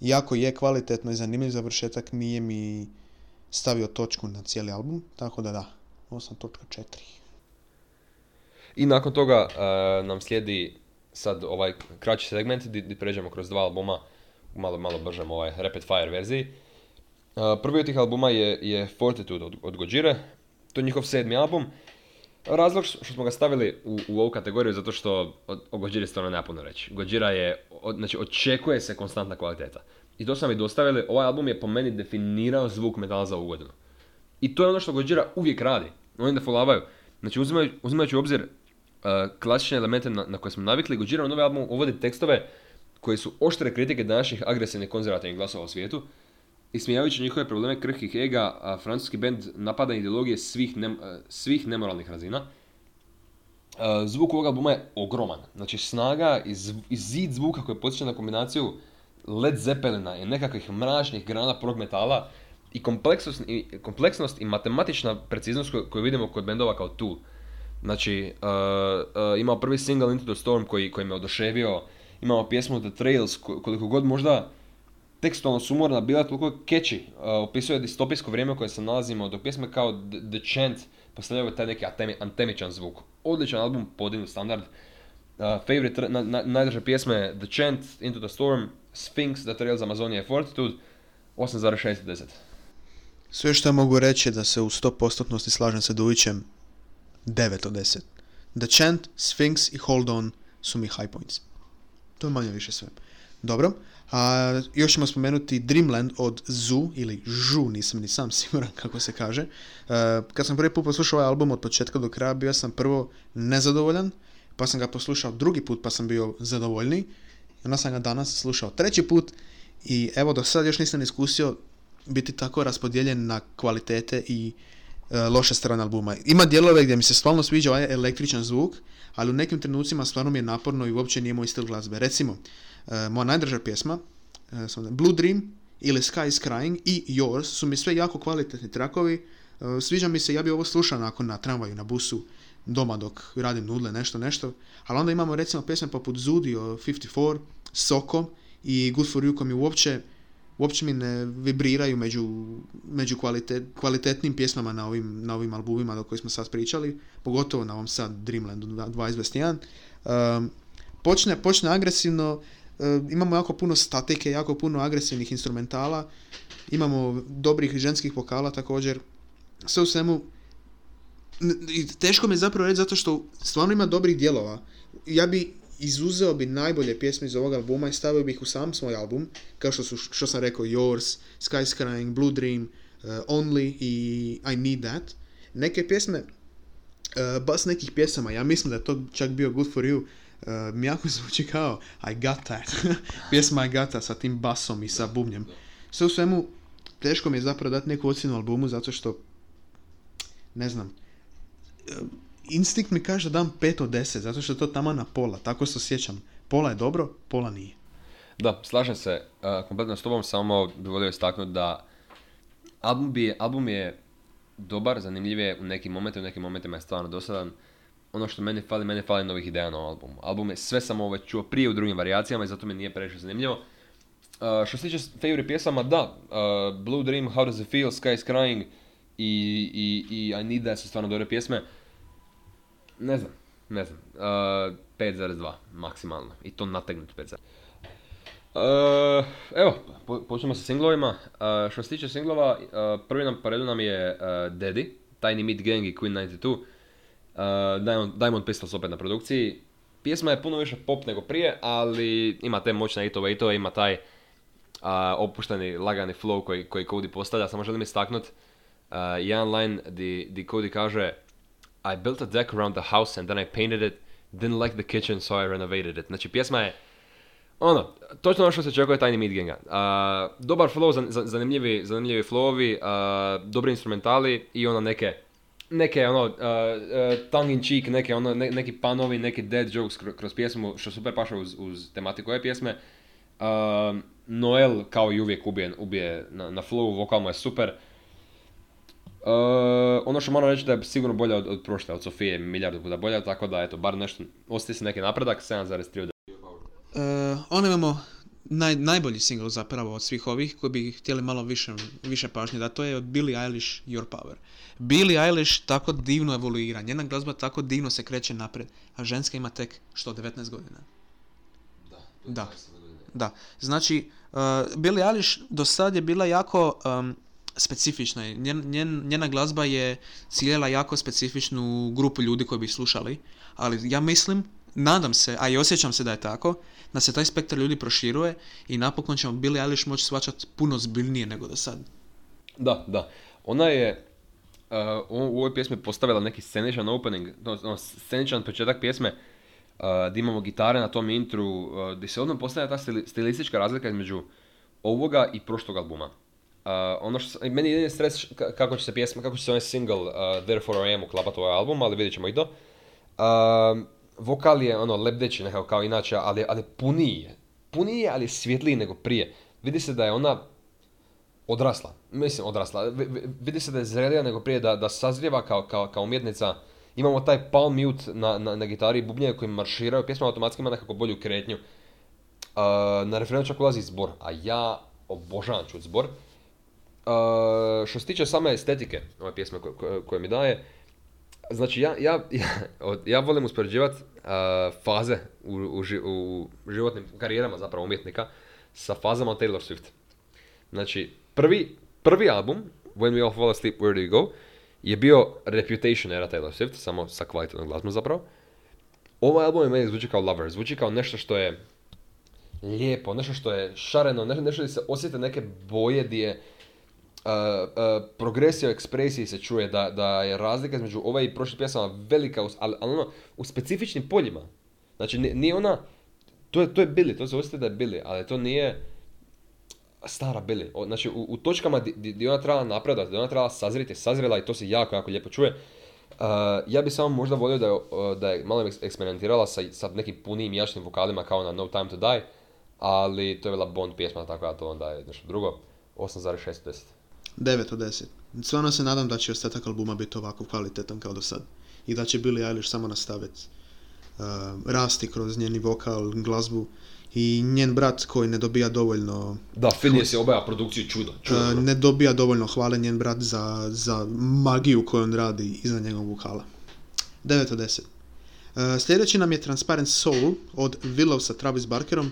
Iako je kvalitetno i zanimljiv završetak, nije mi stavio točku na cijeli album, tako da da, 8.4. I nakon toga uh, nam slijedi sad ovaj kraći segment di pređemo kroz dva albuma u malo, malo bržem ovaj rapid fire verziji. Uh, prvi od tih albuma je, je Fortitude od, od Gojire. To je njihov sedmi album. Razlog što smo ga stavili u, u ovu kategoriju zato što o, o Gojiri stvarno nema puno reći. Gojira je, od, znači očekuje se konstantna kvaliteta. I to smo mi dostavili, ovaj album je po meni definirao zvuk metala za ovu. I to je ono što Gojira uvijek radi. Oni ne folavaju. Znači uzimaju, uzimajući u obzir klasične elemente na, na koje smo navikli, Gojira u novi album uvodi tekstove koji su oštre kritike današnjih agresivnih konzervativnih glasova u svijetu ismijavajući njihove probleme krhkih ega, a francuski band napada ideologije svih, nem- e, svih nemoralnih razina. E, Zvuk ovog albuma je ogroman. Znači snaga i, zv- i zid zvuka koji podsjeća na kombinaciju Led Zeppelina i nekakvih mračnih grana prog metala i kompleksnost i, kompleksnost i matematična preciznost koju, koju vidimo kod bendova kao Tool. Znači, uh, uh, imao prvi single Into the Storm koji, koji me oduševio, imamo pjesmu The Trails, ko- koliko god možda tekstualno sumorna bila toliko catchy, uh, opisuje distopijsko vrijeme u kojem se nalazimo, dok pjesme kao The, The Chant postavljaju taj neki atemi, antemičan zvuk. Odličan album, podignut standard. Uh, favorite, na, na, pjesme The Chant, Into the Storm, Sphinx, The Trails, Amazonia i Fortitude, 8,6 od 10. Sve što mogu reći da se u 100% slažem sa Dujićem 9 od 10. The Chant, Sphinx i Hold On su mi high points. To je manje više sve. Dobro. A, još ćemo spomenuti Dreamland od Zu ili Žu, nisam ni sam siguran kako se kaže. E, kad sam prvi put poslušao ovaj album od početka do kraja, bio sam prvo nezadovoljan, pa sam ga poslušao drugi put pa sam bio zadovoljniji. I onda sam ga danas slušao treći put i evo do sad još nisam iskusio biti tako raspodijeljen na kvalitete i e, loše strane albuma. Ima dijelove gdje mi se stvarno sviđa ovaj električan zvuk, ali u nekim trenucima stvarno mi je naporno i uopće nije moj stil glazbe. Recimo, e, moja najdrža pjesma, e, Blue Dream ili Sky is Crying i Yours su mi sve jako kvalitetni trakovi. Sviđa mi se, ja bi ovo slušao nakon na tramvaju, na busu, doma dok radim nudle, nešto, nešto. Ali onda imamo recimo pjesme poput Zudio 54, Soko i Good for You mi uopće uopće mi ne vibriraju među, među kvalitet, kvalitetnim pjesmama na ovim, na ovim albumima do kojih smo sad pričali, pogotovo na ovom sad Dreamlandu 2021. Um, počne, počne agresivno, e, imamo jako puno statike, jako puno agresivnih instrumentala, imamo dobrih ženskih vokala također, sve u svemu teško mi je zapravo reći zato što stvarno ima dobrih dijelova. Ja bi izuzeo bi najbolje pjesme iz ovog albuma i stavio bih ih u sam svoj album, kao što su, što sam rekao, Yours, Sky Blue Dream, uh, Only i I Need That. Neke pjesme, uh, bas nekih pjesama, ja mislim da je to čak bio Good For You, uh, jako zvuči kao I Got That. Pjesma I Got That sa tim basom i sa bubnjem. Sve u svemu, teško mi je zapravo dati neku ocjenu albumu zato što, ne znam, instinkt mi kaže da dam 5 od 10, zato što je to tamo na pola, tako se osjećam. Pola je dobro, pola nije. Da, slažem se uh, kompletno s tobom, samo bih volio istaknuti da album, bi, album je dobar, zanimljiv je u nekim momentima, u nekim momentima je stvarno dosadan. Ono što meni fali, meni fali novih ideja na albumu. Album je sve sam ovo već čuo prije u drugim varijacijama i zato mi nije previše zanimljivo. Uh, što se tiče favorite pjesama, da, uh, Blue Dream, How Does It Feel, Sky is Crying i, i, i I Need That su stvarno dobre pjesme. Ne znam, ne znam. Uh, 5,2 maksimalno. I to nategnut 5,2. Uh, evo, po, počnemo sa singlovima. Uh, što se tiče singlova, prvi nam po redu nam je Daddy, Tiny Meat Gang i Queen 92. Uh, Diamond, Diamond Pistols opet na produkciji. Pjesma je puno više pop nego prije, ali ima te moćne hitove i ima taj uh, opušteni, lagani flow koji, koji Cody postavlja. Samo želim uh, jedan line di, di Cody kaže I built a deck around the house and then I painted it. Didn't like the kitchen so I renovated it. Znači pjesma je ono, točno ono što se očekuje Tiny Meat Ganga. Dobar flow, zan- zan- zanimljivi, zanimljivi flowovi, uh, dobri instrumentali i ono neke, neke ono, tongue in cheek, neke ono, ne- neki panovi, neki dead jokes kroz, pjesmu, što super paše uz, uz tematiku ove pjesme. Noel kao i uvijek ubije, ubije na, na flowu, vokal mu je super. Uh, ono što moram reći da je sigurno bolja od, od prošle, od Sofije, milijardu puta bolja, tako da eto, bar nešto, ostaje se neki napredak, 7,3 od Uh, onda imamo naj, najbolji single zapravo od svih ovih koji bi htjeli malo više, više pažnje da to je od Billie Eilish Your Power. Billie Eilish tako divno evoluira, njena glazba tako divno se kreće napred, a ženska ima tek što 19 godina. Da. Da, znači uh, Billie Eilish do sad je bila jako um, specifična. Njen, njen, njena glazba je ciljela jako specifičnu grupu ljudi koji bi slušali, ali ja mislim, nadam se, a i osjećam se da je tako, da se taj spektar ljudi proširuje i napokon ćemo Billie Eilish moći shvaćati puno zbiljnije nego do sad. Da, da. Ona je uh, u ovoj pjesmi postavila neki sceničan opening, no, no, sceničan početak pjesme, uh, imamo gitare na tom intru, uh, gdje se odmah postavlja ta stili- stilistička razlika između ovoga i prošlog albuma. Ono što, meni je stres kako će se pjesma, kako će se onaj single uh, Therefore I Am uklapati u ovaj album, ali vidjet ćemo i to. Uh, vokal je ono lebdeći nekako kao inače, ali, ali puniji je. Puniji je, ali svjetliji nego prije. Vidi se da je ona odrasla. Mislim, odrasla. vidi se da je zrelija nego prije, da, da sazrijeva kao, kao, kao umjetnica. Imamo taj palm mute na, na, na gitari i bubnje koji marširaju. Pjesma automatski ima nekako bolju kretnju. Uh, na referendu čak ulazi zbor, a ja obožavam čut zbor. Uh, što se tiče same estetike ove pjesme koje, koje mi daje, znači ja, ja, ja, ja volim uspoređivati uh, faze u, u, u, životnim karijerama zapravo umjetnika sa fazama Taylor Swift. Znači, prvi, prvi album, When We All Fall Asleep, Where Do You Go, je bio Reputation era Taylor Swift, samo sa kvalitetnom glazbom zapravo. Ovaj album je meni zvuči kao Lover, zvuči kao nešto što je lijepo, nešto što je šareno, nešto, nešto se osjete neke boje gdje je uh, uh, progresija ekspresiji se čuje da, da je razlika između ove i prošle pjesama velika, ali, ali ono, u specifičnim poljima. Znači, nije ona, to je, to je Billy, to se osjeti da je Billy, ali to nije stara Billy. Znači, u, u točkama gdje ona trebala napredati, gdje ona trebala sazriti, sazrela i to se jako, jako lijepo čuje. Uh, ja bih samo možda volio da je, da je malo eksperimentirala sa, sa nekim punim jačnim vokalima kao na No Time to Die, ali to je bila Bond pjesma, tako da to onda je nešto drugo. 8,6 9 od 10. Stvarno se nadam da će ostatak albuma biti ovako kvalitetan kao do sad. I da će Billie Eilish samo nastaviti uh, rasti kroz njeni vokal, glazbu i njen brat koji ne dobija dovoljno... Da, Phineas je obaja produkciju čudo. čudo uh, ne dobija dovoljno hvale njen brat za, za magiju koju on radi iza njegovog vokala. 9 od 10. Uh, sljedeći nam je Transparent Soul od Willow sa Travis Barkerom.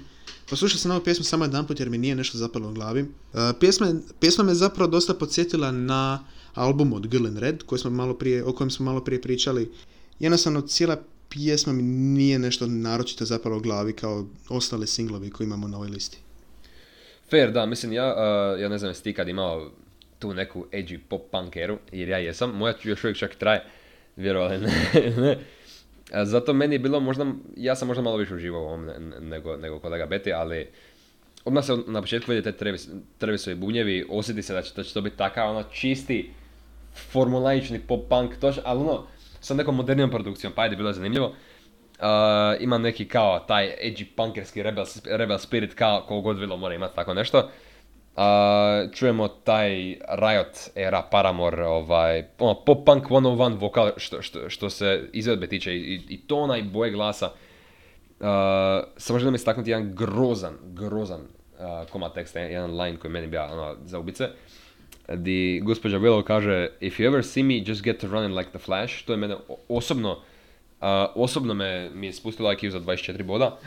Poslušao sam ovu pjesmu samo jedan put jer mi nije nešto zapalo u glavi. Uh, pjesma, pjesma me zapravo dosta podsjetila na album od Girl in Red koji smo malo prije, o kojem smo malo prije pričali. Jednostavno cijela pjesma mi nije nešto naročito zapalo u glavi kao ostale singlovi koji imamo na ovoj listi. Fair, da, mislim ja, uh, ja ne znam jesi ti kad imao tu neku edgy pop punk eru, jer ja jesam, moja još uvijek čak traje, vjerovali ne, ne. Zato meni je bilo možda, ja sam možda malo više uživao u ovom nego, nego kolega Beti, ali odmah se na početku vidite Travis, Travisovi bunjevi, osjeti se da će, da će to biti takav ono čisti formulaični pop punk, toč, ali ono, sa nekom modernijom produkcijom, pa ajde, bilo zanimljivo. Uh, ima neki kao taj edgy punkerski rebel, rebel spirit kao kogo god bilo mora imati tako nešto. Uh, čujemo taj Riot era Paramore, ovaj, ono, pop punk 101 vokal što, što, što se izvedbe tiče i, i tona i boje glasa. Uh, samo želim istaknuti jedan grozan, grozan uh, komad teksta, jedan line koji meni bio ono, za ubice. Di gospođa Willow kaže If you ever see me, just get to running like the Flash. To je mene osobno, uh, osobno me, mi je spustilo IQ za 24 boda.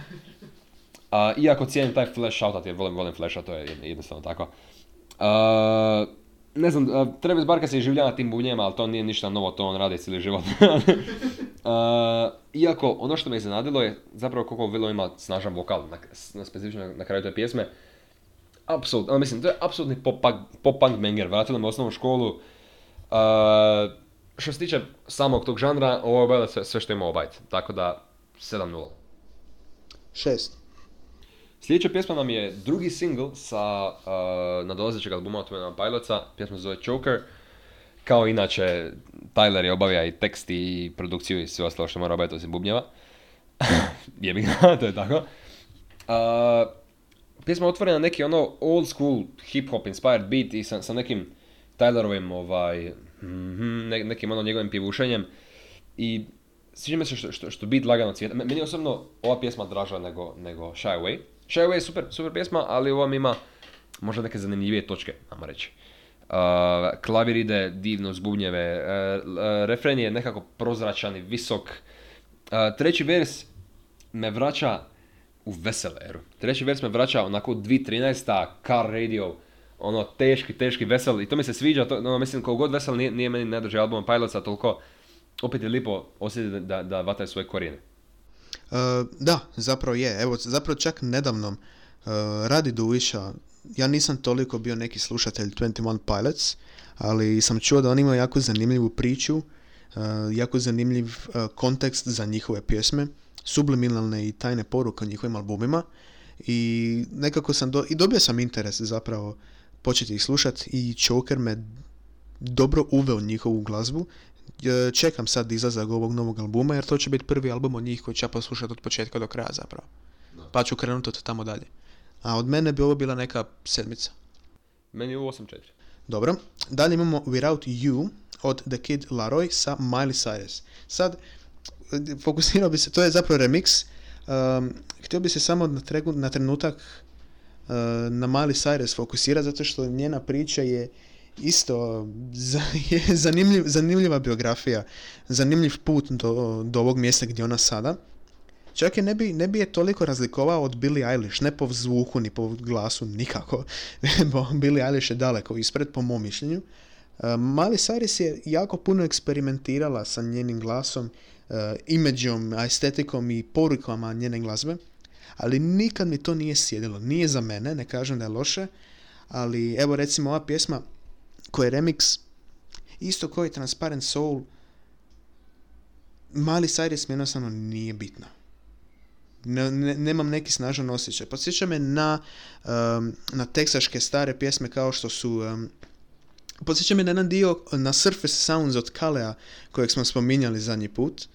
Uh, iako cijenim taj flash shoutout jer volim, volim flasha, to je jednostavno tako. Uh, ne znam, uh, Travis Barker se življa tim bunjema, ali to nije ništa novo, to on radi cijeli život. uh, iako, ono što me iznenadilo je zapravo koliko Willow ima snažan vokal na, na specifično na kraju te pjesme. Apsolutno, mislim, to je apsolutni pop, pop punk banger, vratilo me u osnovnu školu. Uh, što se tiče samog tog žanra, ovo je sve, sve što ima obajt, tako da 7-0. 6. Sljedeća pjesma nam je drugi single sa uh, nadolazećeg albuma od Twin Pilotsa, pjesma zove Choker. Kao inače, Tyler je obavija i tekst i produkciju i sve ostalo što mora obaviti osim bubnjeva. Jebi ga, to je tako. Uh, pjesma otvorena neki ono old school hip hop inspired beat i sa, sa nekim Tylerovim ovaj, mm ne, nekim ono njegovim pivušenjem. I sviđa mi se što, što, što beat lagano cvijeta. Meni osobno ova pjesma draža nego, nego Shy Away. Shy Away je super, super pjesma, ali ovom ima možda neke zanimljivije točke, ajmo reći. Uh, klavir ide divno uz bubnjeve, uh, refren je nekako prozračan i visok. Uh, treći vers me vraća u vesele eru. Treći vers me vraća onako 2013. car radio, ono teški, teški vesel i to mi se sviđa, to, no, mislim koliko god vesel nije, nije meni najdraži album Pilotsa, toliko opet je lipo osjetiti da, da vataju svoje korijene. Uh, da, zapravo je. Evo, zapravo čak nedavno uh, radi Duviša, ja nisam toliko bio neki slušatelj 21 Pilots, ali sam čuo da oni imaju jako zanimljivu priču, uh, jako zanimljiv kontekst za njihove pjesme, subliminalne i tajne poruke o njihovim albumima i nekako sam do, i dobio sam interes zapravo početi ih slušat i Choker me dobro uveo njihovu glazbu. E, Čekam sad izlazak ovog novog albuma jer to će biti prvi album od njih koji ću ja poslušati od početka do kraja zapravo. Pa ću krenuti od tamo dalje. A od mene bi ovo bila neka sedmica. Meni je ovo 8-4. Dobro. Dalje imamo Without You od The Kid Laroi sa Miley Cyrus. Sad, fokusirao bi se, to je zapravo remix. Um, htio bi se samo na, tregu, na trenutak uh, na Miley Cyrus fokusirati zato što njena priča je isto zanimljiv, zanimljiva biografija, zanimljiv put do, do ovog mjesta gdje ona sada. Čak je ne bi, ne bi je toliko razlikovao od Billie Eilish, ne po zvuku ni po glasu nikako. Billie Eilish je daleko ispred po mom mišljenju. Uh, Miley Cyrus je jako puno eksperimentirala sa njenim glasom, uh, imidžom, estetikom i porukama njene glazbe, ali nikad mi to nije sjedilo. Nije za mene, ne kažem da je loše, ali evo recimo ova pjesma koja je remix, isto koji Transparent Soul, Mali Cyrus mi jednostavno nije bitna. Ne, ne, nemam neki snažan osjećaj. Podsjeća me na, um, na teksaške stare pjesme kao što su... Um, podsjeća me na jedan dio na Surface Sounds od Kalea kojeg smo spominjali zadnji put.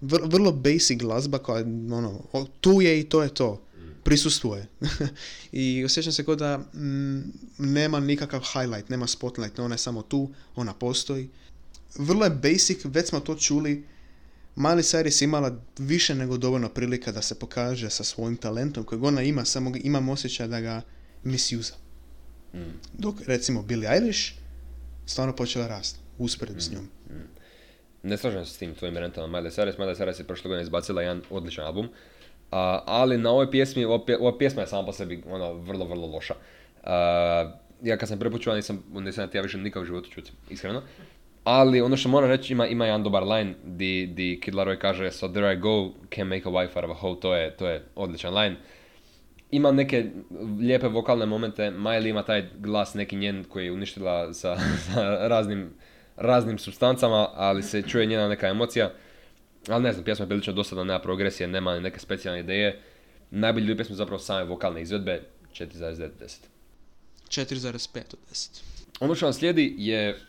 Vr, vrlo basic glazba koja ono, tu je i to je to. Prisustvuje. I osjećam se kao da mm, nema nikakav highlight, nema spotlight, ona je samo tu, ona postoji. Vrlo je basic, već smo to čuli, Miley Cyrus imala više nego dovoljno prilika da se pokaže sa svojim talentom kojeg ona ima, samo imam osjećaj da ga misuza. Mm. Dok recimo Billie Eilish stvarno počela rasti usporedbi s njom. Ne slažem se s tim tvojim rentama Miley Cyrus. Miley Cyrus je prošle godine izbacila jedan odličan album. Ali na ovoj pjesmi, ova, pje- ova pjesma je sama po sebi ono, vrlo, vrlo loša. Ja kad sam prvi put čuo, nisam, nisam ja više nikad u životu čuti, iskreno. Ali ono što moram reći, ima, ima jedan dobar line di, di Kid Laroi kaže So there I go, can make a wife out of a hoe, to je, to je odličan line. Ima neke lijepe vokalne momente, Miley ima taj glas neki njen koji je uništila sa, sa raznim, raznim substancama, ali se čuje njena neka emocija. Ali ne znam, pjesma je prilično dosadna, nema progresije, nema neke specijalne ideje. Najbolji dio pjesme zapravo same vokalne izvedbe, 4,9 4,5 od 10. Ono što vam slijedi je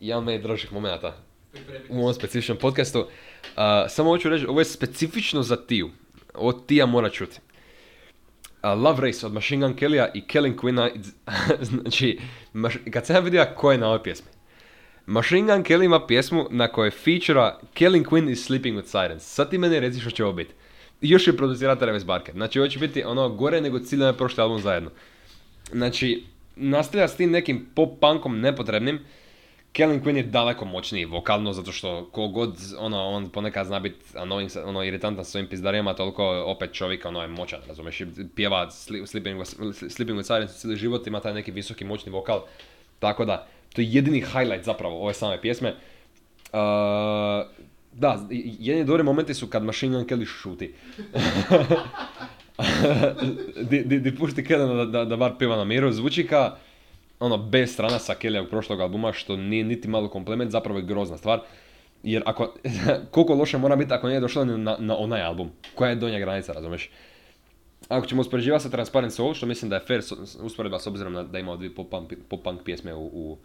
jedan meni dražih momenata u ovom specifičnom podcastu. Uh, samo hoću reći, ovo je specifično za Tiju. Ovo Tija mora čuti. Uh, Love Race od Machine Gun Kellya i Kellen Quinna. znači, maš- kad sam ja vidio ko je na ovoj pjesmi. Machine Gun Kelly ima pjesmu na kojoj featura Kellen Quinn is Sleeping with Sirens. Sad ti meni reci što će ovo biti. Još je producirao Travis Barker. Znači, ovo će biti ono gore nego ciljeno prošli album zajedno. Znači, nastavlja s tim nekim pop-punkom nepotrebnim. Kellen Quinn je daleko moćniji vokalno, zato što kogod, ono, on ponekad zna biti ono, iritantan svojim pizdarijama, toliko opet čovjek, ono, je moćan, razumiješ, pjeva Sleeping with, Sleeping with Sirens cijeli život, ima taj neki visoki moćni vokal, tako da, to je jedini highlight zapravo ove same pjesme. Uh, da, jedini dobri momenti su kad Machine Gun Kelly šuti. di, di, di pušti Kellena da, da, da bar piva na miru, zvuči ka ono bez strana sa Kellyjevog prošlog albuma, što nije niti malo komplement, zapravo je grozna stvar. Jer ako, koliko loše mora biti ako nije došlo na, na onaj album, koja je donja granica, razumiješ? Ako ćemo uspoređivati sa Transparent Soul, što mislim da je fair usporedba s obzirom na, da ima dvije pop-punk pjesme u, u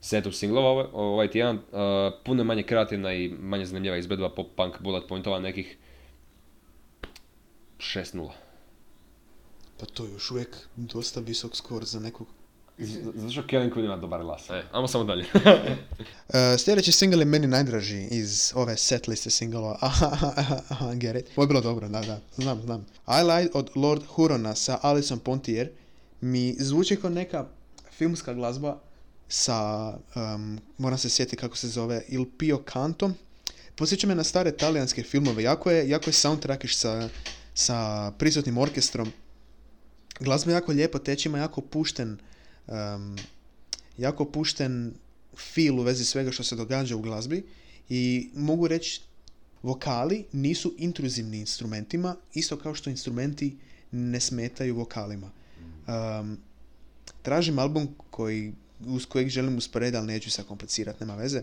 setu singlova ovaj, ovaj tjedan, uh, puno je manje kreativna i manje zanimljiva izvedba pop-punk bullet pointova nekih 6-0. Pa to je još uvijek dosta visok skor za nekog. Zato što Kellen Quinn ima dobar glas. E, ajmo samo dalje. Uh, sljedeći single je meni najdraži iz ove set liste singlova. Aha, get it. Ovo je bilo dobro, da, da, znam, znam. I Lied od Lord Hurona sa Alison Pontier mi zvuči kao neka filmska glazba sa, um, moram se sjetiti kako se zove, Il Pio Canto. Posjeća me na stare talijanske filmove. Jako je, jako je soundtrackiš sa, sa prisutnim orkestrom. Glazba jako lijepo teče, ima jako pušten, um, jako pušten feel u vezi svega što se događa u glazbi i mogu reći vokali nisu intruzivni instrumentima, isto kao što instrumenti ne smetaju vokalima. Um, tražim album koji, uz kojeg želim usporediti, ali neću se komplicirati, nema veze.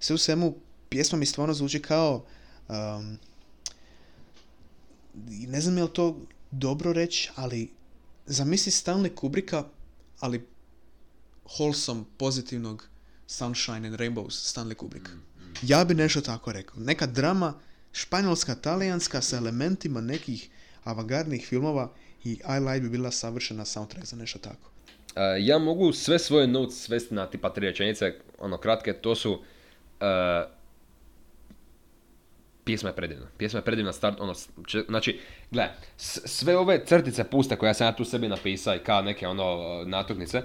Sve u svemu, pjesma mi stvarno zvuči kao um, ne znam je li to dobro reći, ali zamisli Stanley Kubricka, ali wholesome, pozitivnog Sunshine and Rainbows Stanley Kubrick. Ja bi nešto tako rekao. Neka drama španjolska, talijanska sa elementima nekih avangardnih filmova i I Light bi bila savršena soundtrack za nešto tako. Uh, ja mogu sve svoje notes svesti na tipa tri rečenice, ono kratke, to su uh, pjesma je predivna. Pjesma je predivna start, ono, če- znači, gle, sve ove crtice puste koje sam ja tu sebi napisao i kao neke ono natuknice,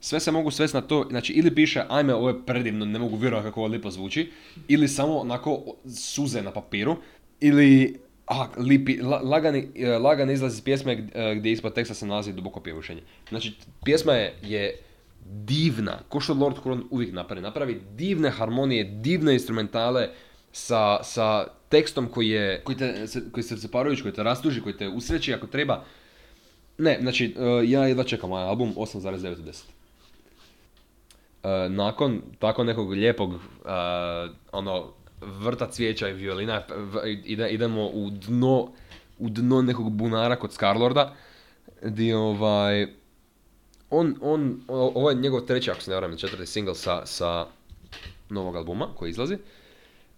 sve se mogu svesti na to, znači ili piše ajme ovo je predivno, ne mogu vjerovati kako ovo lipo zvuči, ili samo onako suze na papiru, ili a, lipi, la- lagani, e, lagani izlaz iz pjesme e, gdje ispod teksta se nalazi duboko pjevušenje. Znači, pjesma je, je divna, ko što Lord Huron uvijek napravi. Napravi divne harmonije, divne instrumentale sa, sa tekstom koji je, koji, te, koji se zaparujući, koji te rastuži, koji te usreći ako treba. Ne, znači, e, ja jedva čekam ovaj album 8,9 od 10. E, nakon tako nekog lijepog ono vrta cvijeća i violina idemo u dno u dno nekog bunara kod Scarlorda gdje ovaj on, on, ovo je njegov treći, ako se ne varam, ili četvrti single sa, sa novog albuma koji izlazi.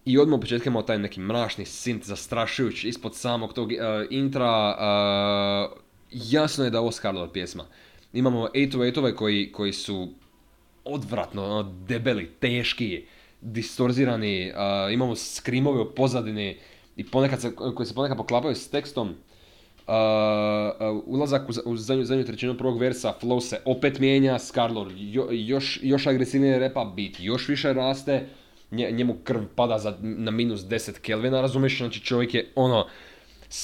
I odmah u početku imamo taj neki mračni synth zastrašujući ispod samog tog uh, intra. uh, jasno je da je ovo Scarlett pjesma. Imamo 808-ove koji, koji su odvratno, ono, debeli, teški, distorzirani, uh, imamo skrimove u pozadini i ponekad se, koji se ponekad poklapaju s tekstom. Uh, ulazak u, u zadnju, zadnju trećinu prvog versa, flow se opet mijenja, Scarlord jo, još, još agresivnije repa, beat još više raste, nje- njemu krv pada za, na minus 10 Kelvina, razumiješ, znači čovjek je ono,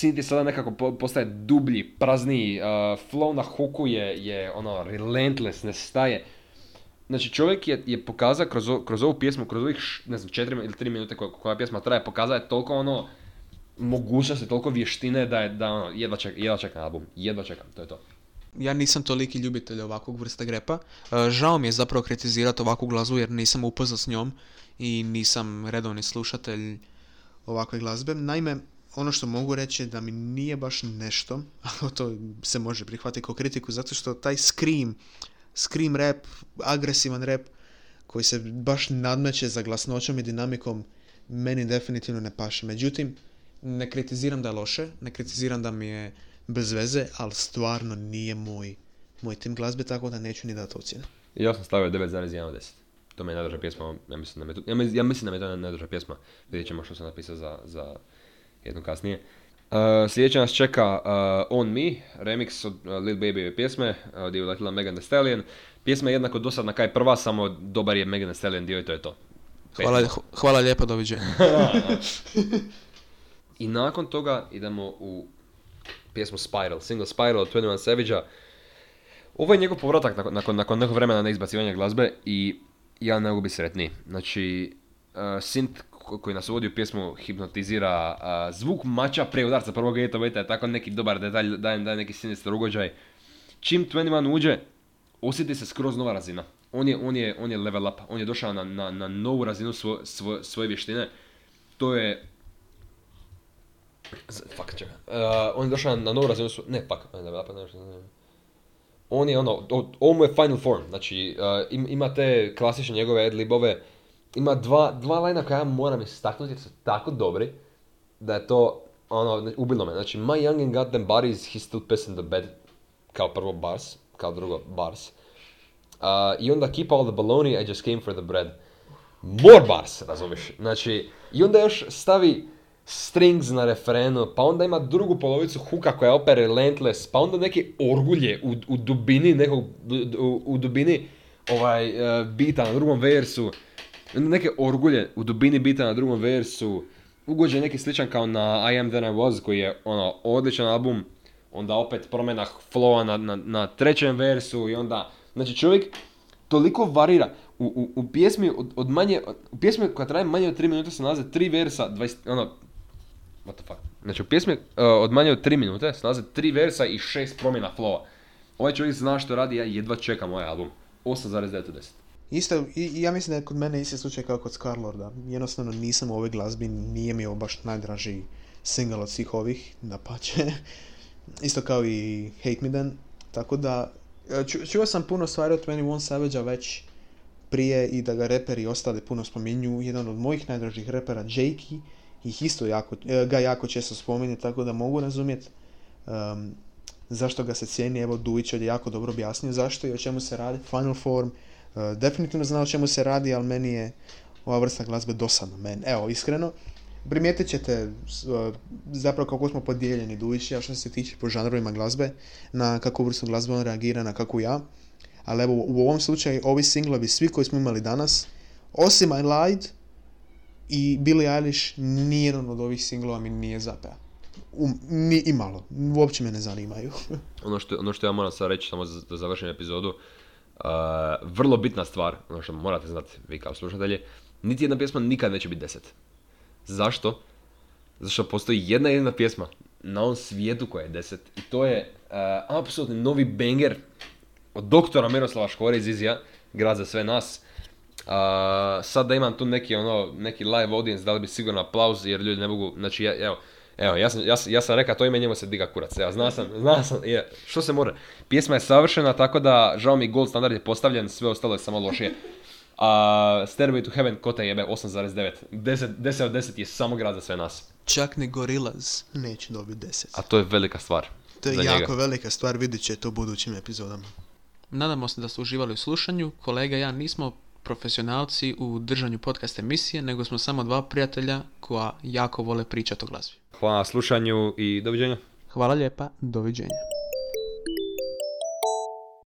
je sada nekako po- postaje dublji, prazniji, uh, flow na hooku je, je ono, relentless, ne staje. Znači čovjek je, je pokazao kroz, kroz ovu pjesmu, kroz ovih, ne znam, 4 ili 3 minute koja, koja pjesma traje, pokazao je toliko ono, mogućnosti, toliko vještine da je, da ono, jedva, ček, jedva čekam album, jedva čekam, to je to. Ja nisam toliki ljubitelj ovakvog vrsta grepa. E, Žao mi je zapravo kritizirati ovakvu glazbu jer nisam upoznat s njom i nisam redovni slušatelj ovakve glazbe. Naime, ono što mogu reći je da mi nije baš nešto, ali to se može prihvatiti kao kritiku, zato što taj scream, scream rap, agresivan rap, koji se baš nadmeće za glasnoćom i dinamikom, meni definitivno ne paše. Međutim, ne kritiziram da je loše, ne kritiziram da mi je bez veze, ali stvarno nije moj, moj tim glazbe, tako da neću ni dati ocjene. Ja sam stavio 9,1 od 10. To mi je najdraža pjesma, ja mislim da mi je to, ja mislim da mi je to najdraža pjesma. Vidjet ćemo što sam napisao za, za jednu kasnije. Uh, sljedeća nas čeka uh, On Me, remix od uh, Lil Baby pjesme, uh, gdje je uletila Megan Thee Stallion. Pjesma je jednako dosadna kao i prva, samo dobar je Megan Thee Stallion dio i to je to. Hvala, hvala lijepo, doviđenja. I nakon toga idemo u pjesmu Spiral, single Spiral od 21 Savage-a. Ovo je njegov povratak nakon, nakon, nakon nekog vremena na izbacivanje glazbe i ja ne mogu biti sretniji. Znači, uh, synth koji nas uvodi u pjesmu hipnotizira, zvuk mača pre udarca prvog 808 je tako neki dobar detalj, daje, daje neki sinistar ugođaj. Čim 21 uđe, osjeti se skroz nova razina. On je, on je, on je level up, on je došao na, na, na novu razinu svo, svo- svoje vještine. To je Fuck, čekaj. Uh, on je došao na novu razinu su... Ne, fuck, ne, ne, ne. On je ono, ovo mu je final form, znači uh, im, ima te klasične njegove adlibove, ima dva, dva lajna koja ja moram istaknuti jer su tako dobri, da je to, ono, ubilo me, znači My young and them bodies, he stood piss in the bed, kao prvo bars, kao drugo bars. Uh, I onda keep all the baloney, I just came for the bread. More bars, razumiješ? Znači, i onda još stavi strings na referenu, pa onda ima drugu polovicu huka koja je opet relentless, pa onda neke orgulje u, u dubini nekog, u, dubini ovaj, uh, na drugom versu, neke orgulje u dubini bita na drugom versu, ugođe neki sličan kao na I Am Then I Was koji je ono odličan album, onda opet promjena flowa na, na, na trećem versu i onda, znači čovjek toliko varira. U, u, u pjesmi od, od manje, u pjesmi koja traje manje od 3 minute se nalaze tri versa, 20, ono, what the fuck. Znači u pjesmi uh, od manje od 3 minute se nalaze tri versa i šest promjena flowa. Ovaj čovjek zna što radi, ja jedva čekam ovaj album. 8,9 od 10. Isto, i, ja mislim da je kod mene isti slučaj kao kod Scarlorda. Jednostavno nisam u ovoj glazbi, nije mi ovo baš najdraži single od svih ovih, napače. Isto kao i Hate Me Then. Tako da, E, ču- čuo sam puno stvari od 21 Savage-a već prije i da ga reperi ostali puno spominju. Jedan od mojih najdražih repera, Jakey, ih isto jako, e, ga jako često spominje, tako da mogu razumjeti um, zašto ga se cijeni. Evo, Dujić je jako dobro objasnio zašto i o čemu se radi. Final Form, definitivno zna o čemu se radi, ali meni je ova vrsta glazbe dosadna. Men, evo, iskreno, primijetit ćete e, zapravo kako smo podijeljeni Dujić i ja što se tiče po žanrovima glazbe, na kakvu vrstu glazbe on reagira, na kakvu ja. Ali evo, u ovom slučaju, ovi singlovi, svi koji smo imali danas, osim I Lied i Billie Eilish, nijedan od ovih singlova mi nije zapeo. Um, ni i malo. Uopće me ne zanimaju. ono što, ono što ja moram sad reći, samo za- da završim epizodu, vrlo bitna stvar, ono što morate znati vi kao slušatelji, niti jedna pjesma nikad neće biti deset. Zašto? Zato što postoji jedna jedina pjesma na ovom svijetu koja je deset i to je uh, apsolutni novi banger od doktora Miroslava Škore iz Izija, grad za sve nas. A, sad da imam tu neki, ono, neki live audience, dali bi sigurno aplauz jer ljudi ne mogu, znači ja, evo, evo, ja sam, ja, sam- ja sam rekao to ime, njemu se diga kurac, evo, zna sam, zna sam, je, što se more. Pjesma je savršena, tako da, žao mi, gold standard je postavljen, sve ostalo je samo lošije. A Stairway to Heaven, ko te jebe, 8,9. 10, 10 od 10 je samo grad za sve nas. Čak ni Gorillaz neće dobiti 10. A to je velika stvar. To je za jako njega. velika stvar, vidit ćete u budućim epizodama. Nadamo se da ste uživali u slušanju. Kolega i ja nismo profesionalci u držanju podcast emisije, nego smo samo dva prijatelja koja jako vole pričati o glazbi. Hvala na slušanju i doviđenja. Hvala lijepa, doviđenja.